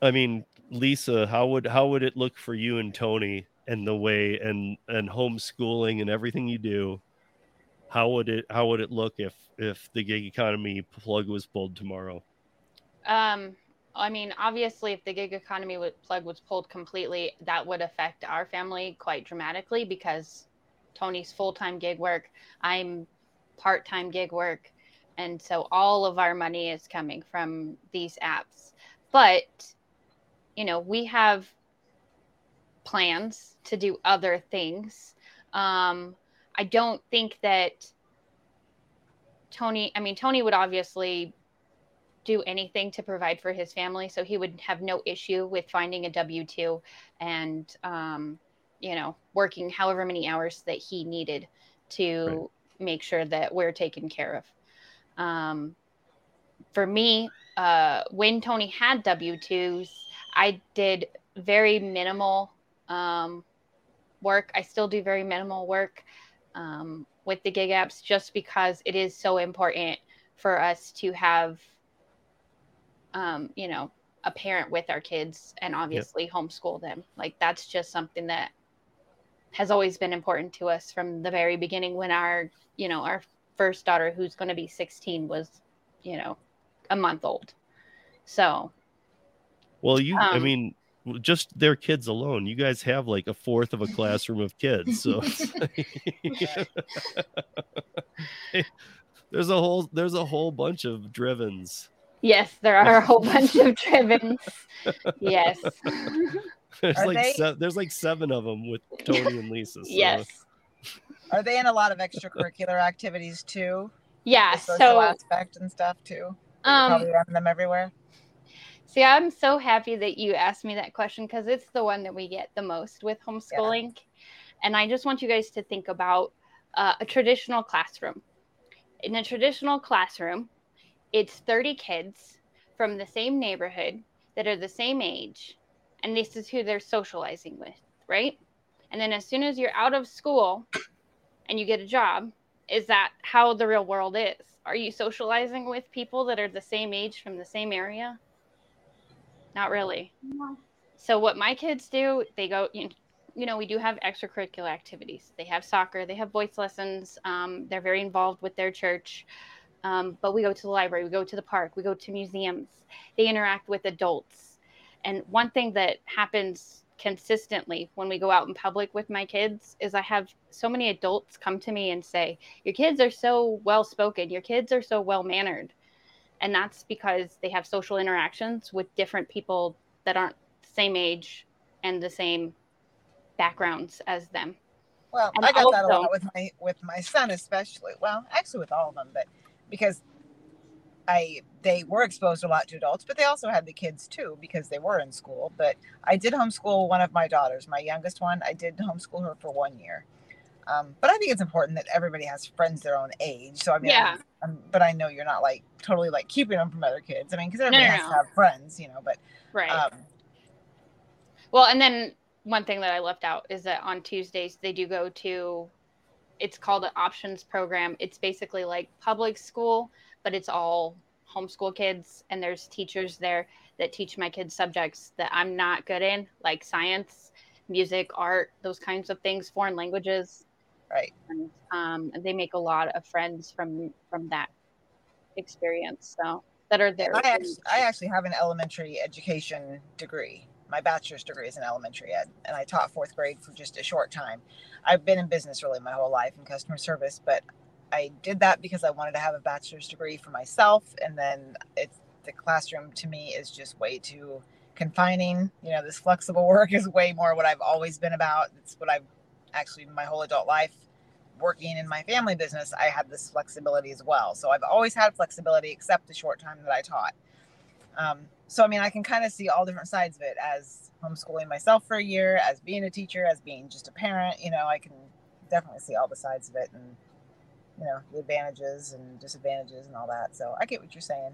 I mean, Lisa, how would how would it look for you and Tony and the way and and homeschooling and everything you do? How would it how would it look if if the gig economy plug was pulled tomorrow? Um, I mean, obviously, if the gig economy plug was pulled completely, that would affect our family quite dramatically because Tony's full time gig work, I'm part time gig work, and so all of our money is coming from these apps. But you know, we have plans to do other things. Um, I don't think that Tony, I mean, Tony would obviously do anything to provide for his family. So he would have no issue with finding a W 2 and, um, you know, working however many hours that he needed to right. make sure that we're taken care of. Um, for me, uh, when Tony had W 2s, I did very minimal um, work. I still do very minimal work um, with the gig apps just because it is so important for us to have, um, you know, a parent with our kids and obviously yep. homeschool them. Like that's just something that has always been important to us from the very beginning when our, you know, our first daughter who's going to be 16 was, you know, a month old. So well, you, um, I mean, just their kids alone, you guys have like a fourth of a classroom of kids. So [laughs] [laughs] there's a whole there's a whole bunch of drivens. Yes, there are a whole bunch of drivens. Yes. [laughs] there's are like se- there's like seven of them with Tony and Lisa. So. Yes. Are they in a lot of extracurricular activities too? Yeah. so aspect and stuff too. Um, probably having them everywhere. See, I'm so happy that you asked me that question because it's the one that we get the most with homeschooling. Yeah. And I just want you guys to think about uh, a traditional classroom. In a traditional classroom, it's 30 kids from the same neighborhood that are the same age, and this is who they're socializing with, right? And then as soon as you're out of school and you get a job, is that how the real world is? Are you socializing with people that are the same age from the same area? Not really. No. So what my kids do, they go. You, know, we do have extracurricular activities. They have soccer. They have voice lessons. Um, they're very involved with their church. Um, but we go to the library. We go to the park. We go to museums. They interact with adults. And one thing that happens consistently when we go out in public with my kids is I have so many adults come to me and say, Your kids are so well spoken. Your kids are so well mannered and that's because they have social interactions with different people that aren't the same age and the same backgrounds as them. Well, and I got also, that a lot with my with my son especially. Well, actually with all of them, but because I they were exposed a lot to adults, but they also had the kids too because they were in school. But I did homeschool one of my daughters, my youngest one. I did homeschool her for one year. Um, but I think it's important that everybody has friends their own age. So I mean, yeah. I'm, I'm, but I know you're not like totally like keeping them from other kids. I mean, because everybody no, no, has no. to have friends, you know. But right. Um, well, and then one thing that I left out is that on Tuesdays they do go to. It's called an options program. It's basically like public school, but it's all homeschool kids, and there's teachers there that teach my kids subjects that I'm not good in, like science, music, art, those kinds of things, foreign languages. Right. And um, they make a lot of friends from from that experience so that are there I actually, I actually have an elementary education degree my bachelor's degree is in elementary ed and i taught fourth grade for just a short time i've been in business really my whole life in customer service but i did that because i wanted to have a bachelor's degree for myself and then it's the classroom to me is just way too confining you know this flexible [laughs] work is way more what i've always been about it's what i've actually my whole adult life working in my family business, I had this flexibility as well. So I've always had flexibility except the short time that I taught. Um, so, I mean, I can kind of see all different sides of it as homeschooling myself for a year, as being a teacher, as being just a parent. You know, I can definitely see all the sides of it. And you know the advantages and disadvantages and all that. So I get what you're saying.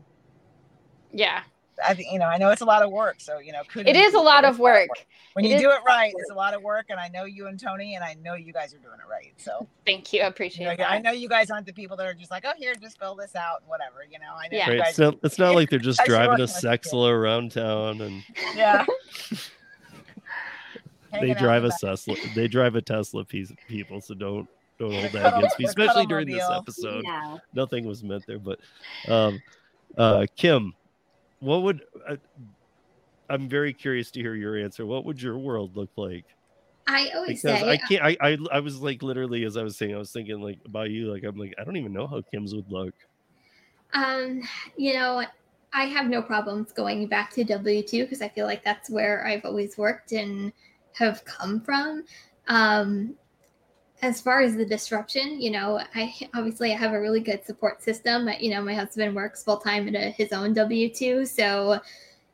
Yeah, I think you know I know it's a lot of work. So you know, could it is a lot of work. When It you is do it right, it's a lot of work, and I know you and Tony, and I know you guys are doing it right. So Thank you. I you appreciate know. I know you guys aren't the people that are just like, oh, here, just fill this out and whatever. You know, I know Yeah. you Right. guys. It's not, it's not [laughs] like they're just driving a with the Sexla around town and yeah. [laughs] they drive a. Tesla. They drive a Tesla piece people, so don't don't hold that against me, especially during this episode. No. Nothing was meant there, but um, uh, Kim, what would uh, I'm very curious to hear your answer. What would your world look like? I always Because say I can't. I, I I was like literally as I was saying, I was thinking like about you. Like I'm like I don't even know how Kim's would look. Um, you know, I have no problems going back to W two because I feel like that's where I've always worked and have come from. Um, as far as the disruption, you know, I obviously I have a really good support system. You know, my husband works full time at a, his own W two, so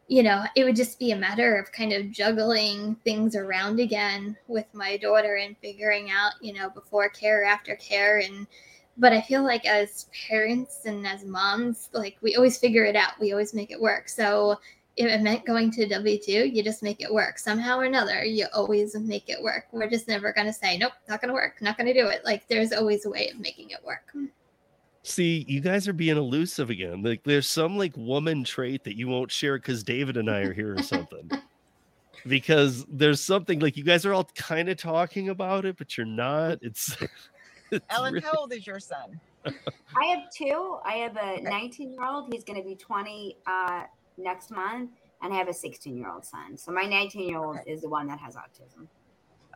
you know, it would just be a matter of kind of juggling things around again with my daughter and figuring out, you know, before care, after care, and but I feel like as parents and as moms, like we always figure it out. We always make it work. So if it meant going to W two, you just make it work somehow or another. You always make it work. We're just never gonna say nope, not gonna work, not gonna do it. Like there's always a way of making it work. See, you guys are being elusive again. Like there's some like woman trait that you won't share because David and I are here or something. [laughs] because there's something like you guys are all kind of talking about it, but you're not. It's, [laughs] it's Ellen, really- how old is your son? I have two. I have a 19 year old. He's going to be 20 uh, next month, and I have a 16 year old son. So my 19 year old is the one that has autism.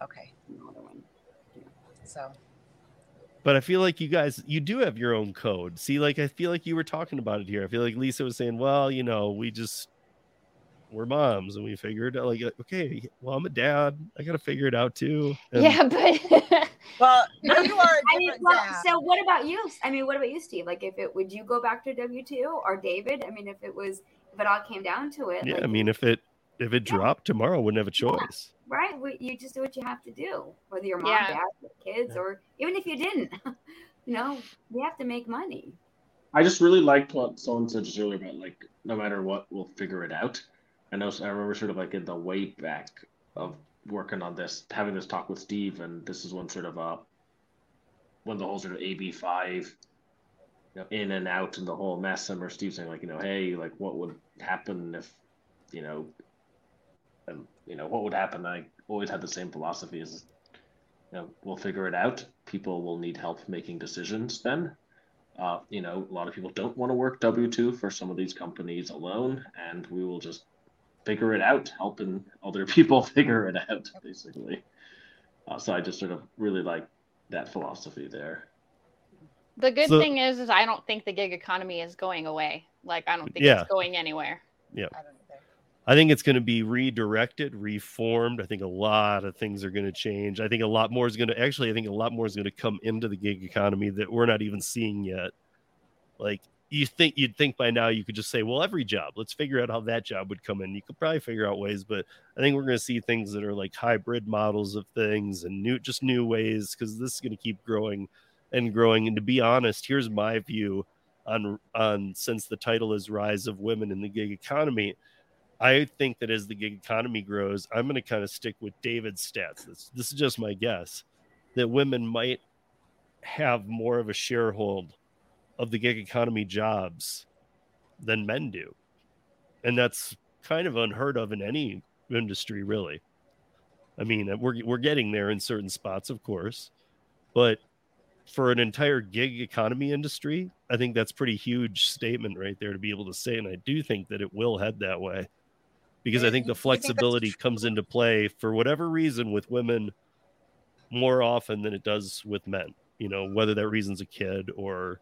Okay, The other one. so but I feel like you guys you do have your own code. See, like I feel like you were talking about it here. I feel like Lisa was saying, well, you know, we just we're moms and we figured out like okay, well, I'm a dad. I gotta figure it out too. And yeah, [laughs] but [laughs] well, you are a I mean, well, dad. so what about you? I mean, what about you, Steve? Like, if it would you go back to W two or David? I mean, if it was if it all came down to it, yeah, like, I mean if it if it Yeah. dropped tomorrow, wouldn't have a choice. right? we- You just do what you have to do, whether you're mom, Yeah. dad, kids, or even if you didn't. [laughs] you know, we have to make money. I just really liked what someone said just earlier about like no matter what, we'll figure it out. I know I remember sort of like in the way back of working on this, having this talk with Steve, and this is when sort of uh when the whole sort of AB five you know, in and out and the whole mess and where Steve saying like, you know, hey, like what would happen if, you know, um, you know, what would happen? I always had the same philosophy is you know, we'll figure it out. People will need help making decisions then. Uh, you know, a lot of people don't want to work W 2 for some of these companies alone, and we will just figure it out, helping other [laughs] people figure it out, basically. Uh, so I just sort of really like that philosophy there. The good So- thing is, is I don't think the gig economy is going away. Like I don't think Yeah. it's going anywhere. I don't. I think it's going to be redirected, reformed. I think a lot of things are going to change. I think a lot more is going to actually. I think a lot more is going to come into the gig economy that we're not even seeing yet. Like you think you'd think by now you could just say, well, every job. Let's figure out how that job would come in. You could probably figure out ways, but I think we're going to see things that are like hybrid models of things and new, just new ways because this is going to keep growing and growing. And to be honest, here's my view on on since the title is "Rise of Women in the Gig Economy." I think that as the gig economy grows, I'm going to kind of stick with David's stats. This, this is just my guess that women might have more of a sharehold of the gig economy jobs than men do. And that's kind of unheard of in any industry, really. I mean, we're, we're getting there in certain spots, of course, but for an entire gig economy industry, I think that's pretty huge statement right there to be able to say. And I do think that it will head that way because I think the you think flexibility comes into play for whatever reason with women more often than it does with men. You know, whether that reason's a kid or,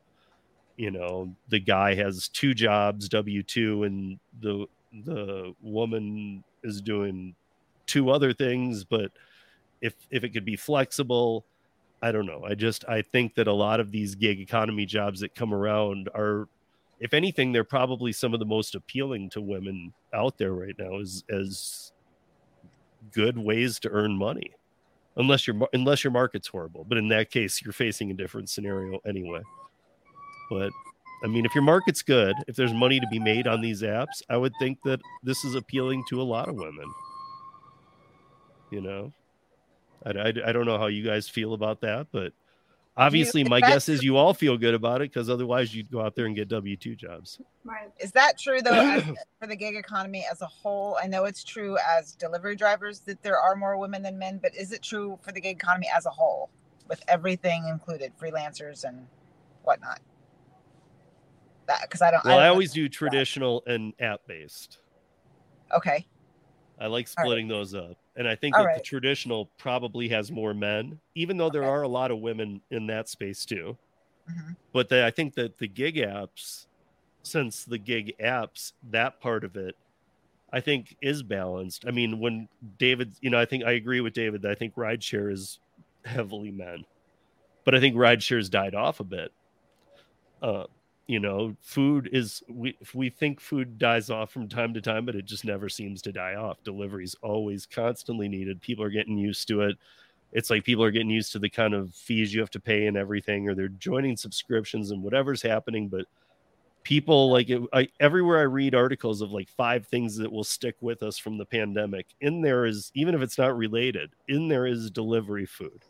you know, the guy has two jobs, W two, and the the woman is doing two other things. But if if it could be flexible, I don't know. I just I think that a lot of these gig economy jobs that come around are if anything, they're probably some of the most appealing to women out there right now as as good ways to earn money. unless your unless your market's horrible. But in that case, you're facing a different scenario anyway. But I mean, if your market's good, if there's money to be made on these apps, I would think that this is appealing to a lot of women. You know, I, I, I don't know how you guys feel about that, but obviously, if my guess is you all feel good about it because otherwise, you'd go out there and get W two jobs. Right. Is that true though [coughs] for the gig economy as a whole? I know it's true as delivery drivers that there are more women than men, but is it true for the gig economy as a whole, with everything included, freelancers and whatnot? That because I don't. Well, I don't know. always do traditional and app based. Okay. I like All right. splitting those up. And I think All that the traditional probably has more men, even though there Okay. are a lot of women in that space too. Mhm. But the, I think that the gig apps, since the gig apps, that part of it, I think is balanced. I mean, when David, you know, I think I agree with David that I think rideshare is heavily men, but I think rideshare's died off a bit. Uh, you know, food is we we think food dies off from time to time, but it just never seems to die off. Delivery's always constantly needed. People are getting used to it. It's like people are getting used to the kind of fees you have to pay and everything, or they're joining subscriptions and whatever's happening. But people like it, I, everywhere I read articles of like five things that will stick with us from the pandemic. In there is even if it's not related, in there is delivery food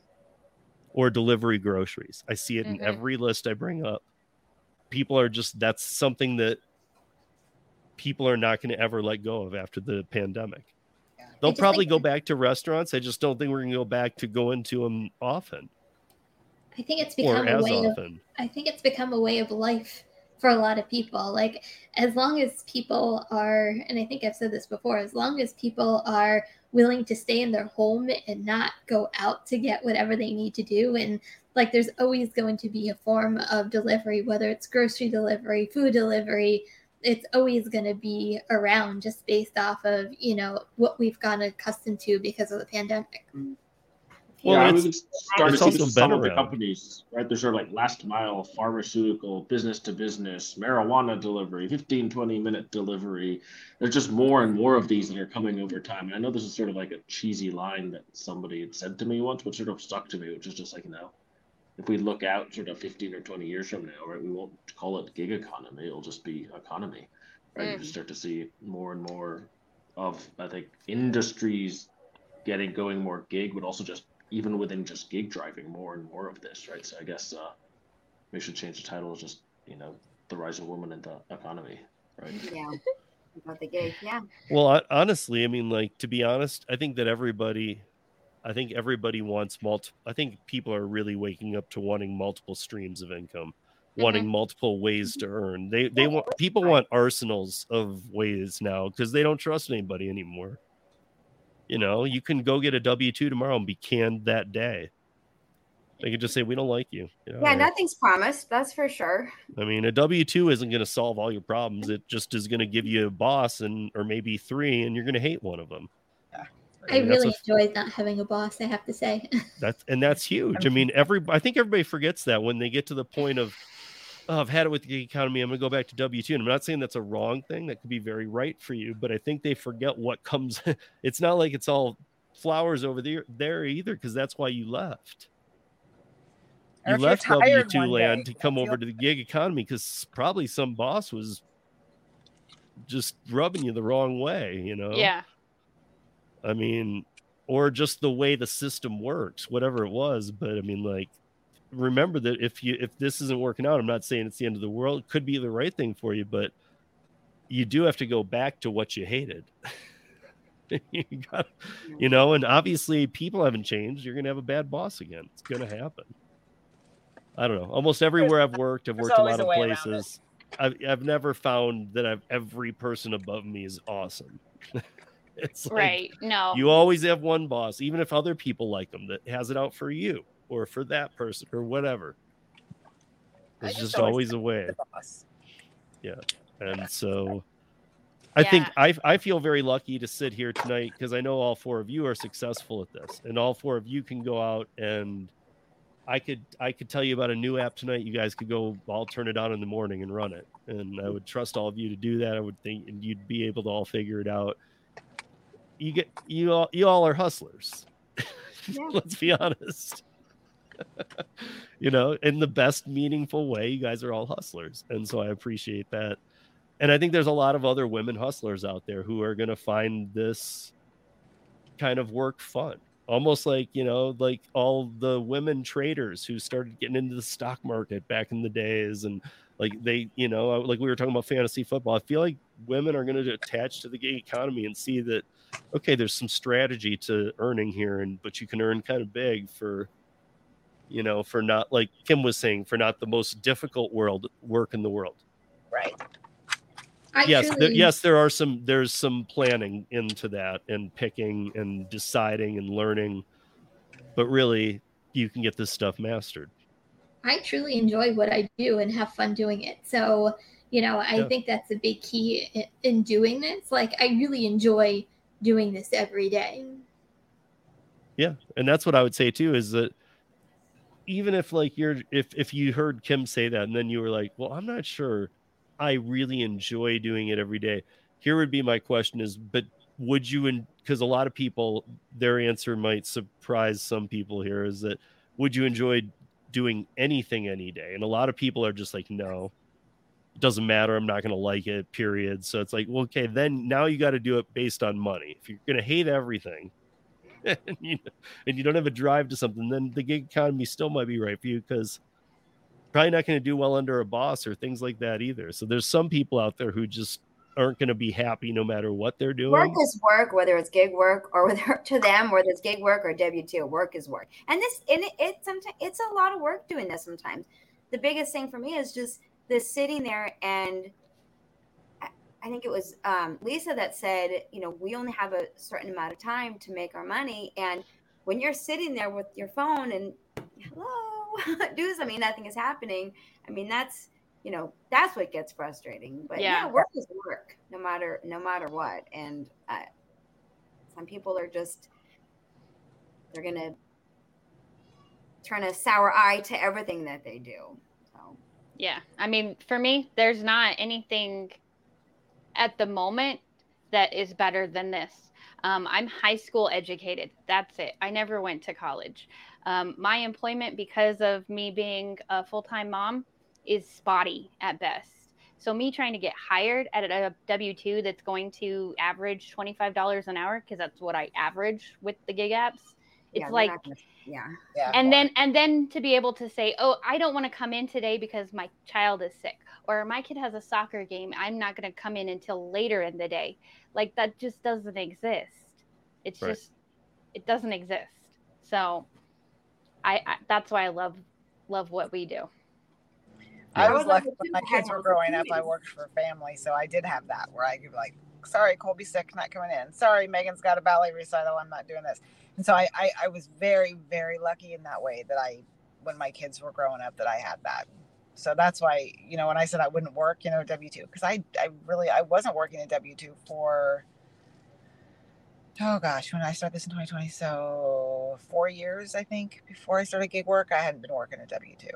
or delivery groceries. I see it in Mhm. every list I bring up. People are just that's something that people are not going to ever let go of after the pandemic. Yeah. They'll probably think- go back to restaurants. I just don't think we're going to go back to going to them often I think it's become a way of often. I think it's become a way of life for a lot of people. Like, as long as people are, and I think I've said this before, as long as people are willing to stay in their home and not go out to get whatever they need to do, and like, there's always going to be a form of delivery, whether it's grocery delivery, food delivery. It's always going to be around just based off of, you know, what we've gotten accustomed to because of the pandemic. Mm-hmm. Well, yeah, I it's- mean, we to see also this with some of the companies, right? There's sort of like last mile pharmaceutical, business to business, marijuana delivery, 15, 20 minute delivery. There's just more and more of these that are coming over time. And I know this is sort of like a cheesy line that somebody had said to me once, but sort of stuck to me, which is just like, you know, if we look out sort of 15 or 20 years from now, right, we won't call it gig economy, it'll just be economy, right? You Mm. just start to see more and more of, I think, industries getting going more gig, but also just even within just gig driving, more and more of this, right? So I guess uh, we should change the title, just, you know, the rise of women in the economy, right? Yeah. About the gig. Yeah. Well, I, honestly, I mean, like to be honest, I think that everybody, I think everybody wants multiple. I think people are really waking up to wanting multiple streams of income, mm-hmm. wanting multiple ways to mm-hmm. earn. They they want people want arsenals of ways now because they don't trust anybody anymore. You know, you can go get a W two tomorrow and be canned that day. They could just say we don't like you. you know, Yeah. Nothing's promised. That's for sure. I mean, a W two isn't going to solve all your problems. It just is going to give you a boss and or maybe three, and you're going to hate one of them. I mean, that's really a- enjoyed not having a boss, I have to say. [laughs] That's and that's huge. I mean, every I think everybody forgets that when they get to the point of, oh, I've had it with the gig economy. I'm going to go back to W two. And I'm not saying that's a wrong thing. That could be very right for you, but I think they forget what comes. [laughs] it's not like it's all flowers over there there either, because that's why you left. You left W two land day, to come over to the gig economy because probably some boss was just rubbing you the wrong way. You know. Yeah. I mean, or just the way the system works, whatever it was. But I mean, like, remember that if you if this isn't working out, I'm not saying it's the end of the world. It could be the right thing for you, but you do have to go back to what you hated. [laughs] you got, you know, and obviously people haven't changed. You're gonna have a bad boss again. It's gonna happen. I don't know. Almost everywhere I've worked, I've worked a lot of a way around it. places. I've I've never found that I've every person above me is awesome. [laughs] [laughs] it's like, Right. No. you always have one boss, even if other people like them, that has it out for you or for that person or whatever. There's just just always always a way. The boss. And so [laughs] I think I, I feel very lucky to sit here tonight because I know all four of you are successful at this and all four of you can go out and I could I could tell you about a new app tonight. You guys could go I'll turn it on in the morning and run it. And I would trust all of you to do that. I would think and you'd be able to all figure it out. You get you all you all are hustlers. Yeah. [laughs] Let's be honest. [laughs] you know, in the best meaningful way, you guys are all hustlers. And so I appreciate that. And I think there's a lot of other women hustlers out there who are going to find this kind of work fun. Almost like, you know, like all the women traders who started getting into the stock market back in the days and like they, you know, like we were talking about fantasy football. I feel like women are going to attach to the gig economy and see that okay, there's some strategy to earning here and but you can earn kind of big for you know, for not like Kim was saying, for not the most difficult world work in the world. Right. I yes, truly, there, yes, there are some there's some planning into that and picking and deciding and learning, but really you can get this stuff mastered. I truly enjoy what I do and have fun doing it. So, you know, I Yeah. think that's a big key in, in doing this. Like, I really enjoy doing this every day. Yeah, and that's what I would say too is that even if like you're if if you heard Kim say that and then you were like, well, I'm not sure I really enjoy doing it every day. Here would be my question is, but would you and because a lot of people their answer might surprise some people here is that would you enjoy doing anything any day? And a lot of people are just like, no, doesn't matter. I'm not going to like it, period. So it's like, well, okay, then now you got to do it based on money. If you're going to hate everything, [laughs] and you, and you don't have a drive to something, then the gig economy still might be right for you because probably not going to do well under a boss or things like that either. So there's some people out there who just aren't going to be happy no matter what they're doing. Work is work, whether it's gig work or [laughs] whether to them, whether it's gig work or W two. Work is work, and this and it, it sometimes it's a lot of work doing this. Sometimes the biggest thing for me is just this sitting there and. I- think it was um, Lisa that said, you know, we only have a certain amount of time to make our money, and when you're sitting there with your phone and hello, [laughs] do something, nothing is happening. I mean, that's you know that's what gets frustrating. But yeah, Yeah. work is work, no matter no matter what. And uh, some people are just they're gonna turn a sour eye to everything that they do. Yeah. I mean, for me, there's not anything at the moment that is better than this. Um, I'm high school educated. That's it. I never went to college. Um, my employment, because of me being a full time mom, is spotty at best. So, me trying to get hired at a W 2 that's going to average $25 an hour, because that's what I average with the gig apps, it's yeah, like gonna- yeah, Yeah. and then and then to be able to say oh i don't want to come in today because my child is sick or my kid has a soccer game i'm not going to come in until later in the day like that just doesn't exist it's Right. just it doesn't exist so I, I that's why i love love what we do I I was lucky when my kids were growing up. I worked for a family, so I did have that where I could be like, "Sorry, Colby's sick, not coming in. Sorry, Megan's got a ballet recital. I'm not doing this." And so I, I, I was very, very lucky in that way that I, when my kids were growing up, that I had that. So that's why, you know, when I said I wouldn't work, you know, W two, because I, I really, I wasn't working in W two for. Oh gosh, when I started this in 2020, so four years I think before I started gig work, I hadn't been working at W two.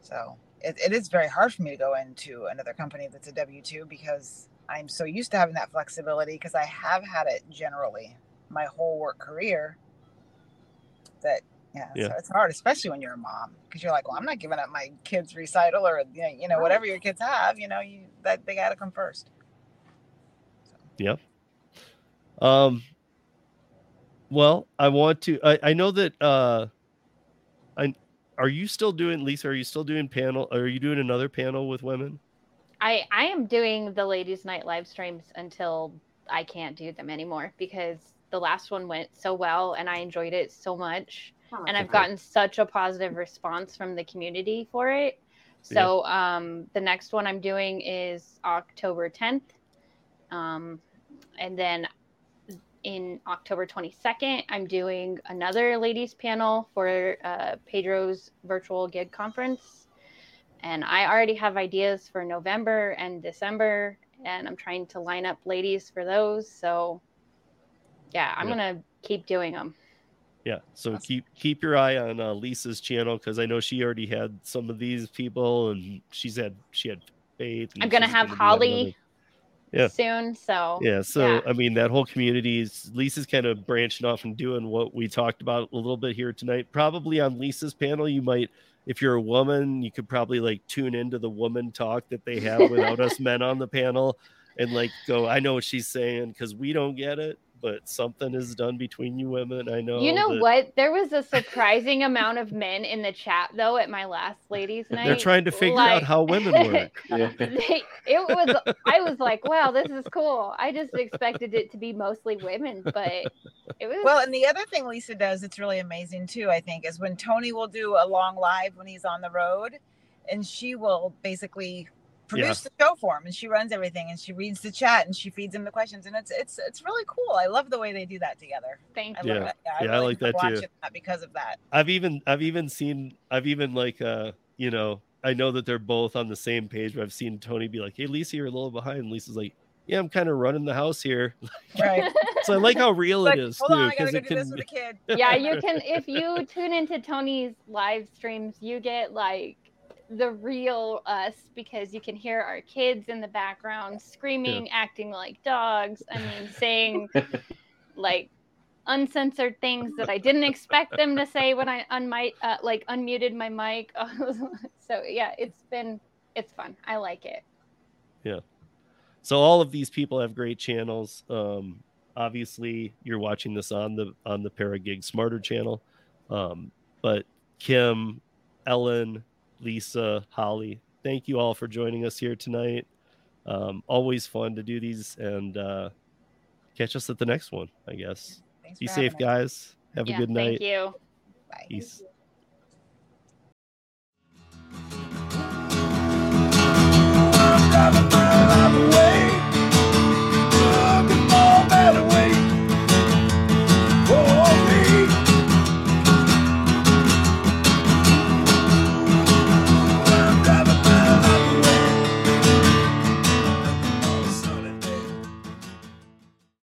So it, it is very hard for me to go into another company that's a W 2 because I'm so used to having that flexibility because I have had it generally my whole work career. That, yeah, Yeah. So it's hard, especially when you're a mom because you're like, well, I'm not giving up my kids' recital or, you know, you know whatever your kids have, you know, you that they got to come first. Yep. Um, well, I want to. I, I know that. Uh, I are you still doing Lisa? Are you still doing panel? Are you doing another panel with women? i i am doing the ladies night live streams until i can't do them anymore because the last one went so well and i enjoyed it so much. Oh, and I've gotten such a positive response from the community for it. So um, the next one I'm doing is October 10th, um, and then in October 22nd, I'm doing another ladies panel for uh, Pedro's virtual gig conference, and I already have ideas for November and December, and I'm trying to line up ladies for those. So yeah, I'm Yeah. gonna keep doing them. Yeah. So Awesome. keep keep your eye on uh, Lisa's channel because I know she already had some of these people, and she's had she had faith. I'm gonna she's have do Holly. Yeah. soon. So Yeah, so Yeah. I mean that whole community is Lisa's kind of branching off and doing what we talked about a little bit here tonight. Probably on Lisa's panel, you might, if you're a woman, you could probably like tune into the woman talk that they have without us [laughs] men on the panel, and like go, I know what she's saying because we don't get it, but something is done between you women. I know. You know that what? There was a surprising amount of men in the chat though at my last ladies' night. They're trying to figure out how women [laughs] work. Yeah. they, it was I was like, wow, this is cool. I just expected it to be mostly women, but it was Well, and the other thing Lisa does that's really amazing too, I think, is when Tony will do a long live when he's on the road, and she will basically produce the show for him, and she runs everything, and she reads the chat, and she feeds him the questions, and it's it's it's really cool. I love the way they do that together. thank I you. love that. Yeah, Yeah, I really like that too. That because of that. I've even I've even seen I've even like uh you know I know that they're both on the same page. But I've seen Tony be like, "Hey, Lisa, you're a little behind." And Lisa's like, "Yeah, I'm kind of running the house here." [laughs] Right. [laughs] So I like how real Like, it is hold too, on, I because gotta go it do this can. with a kid. [laughs] yeah, you can if you tune into Tony's live streams, you get like the real us because you can hear our kids in the background screaming, acting like dogs. I mean, saying [laughs] like uncensored things that I didn't expect them to say when I unmi- uh, like unmuted my mic. [laughs] so yeah, it's been it's fun. I like it. Yeah. So all of these people have great channels. Um, obviously, you're watching this on the on the Paragig Smarter channel, um, but Kim, Ellen, Lisa, Holly, thank you all for joining us here tonight. Um, always fun to do these, and uh, catch us at the next one. I guess. Thanks Be safe, having us. guys. Have a good night. thank you. Bye. Peace. Driving my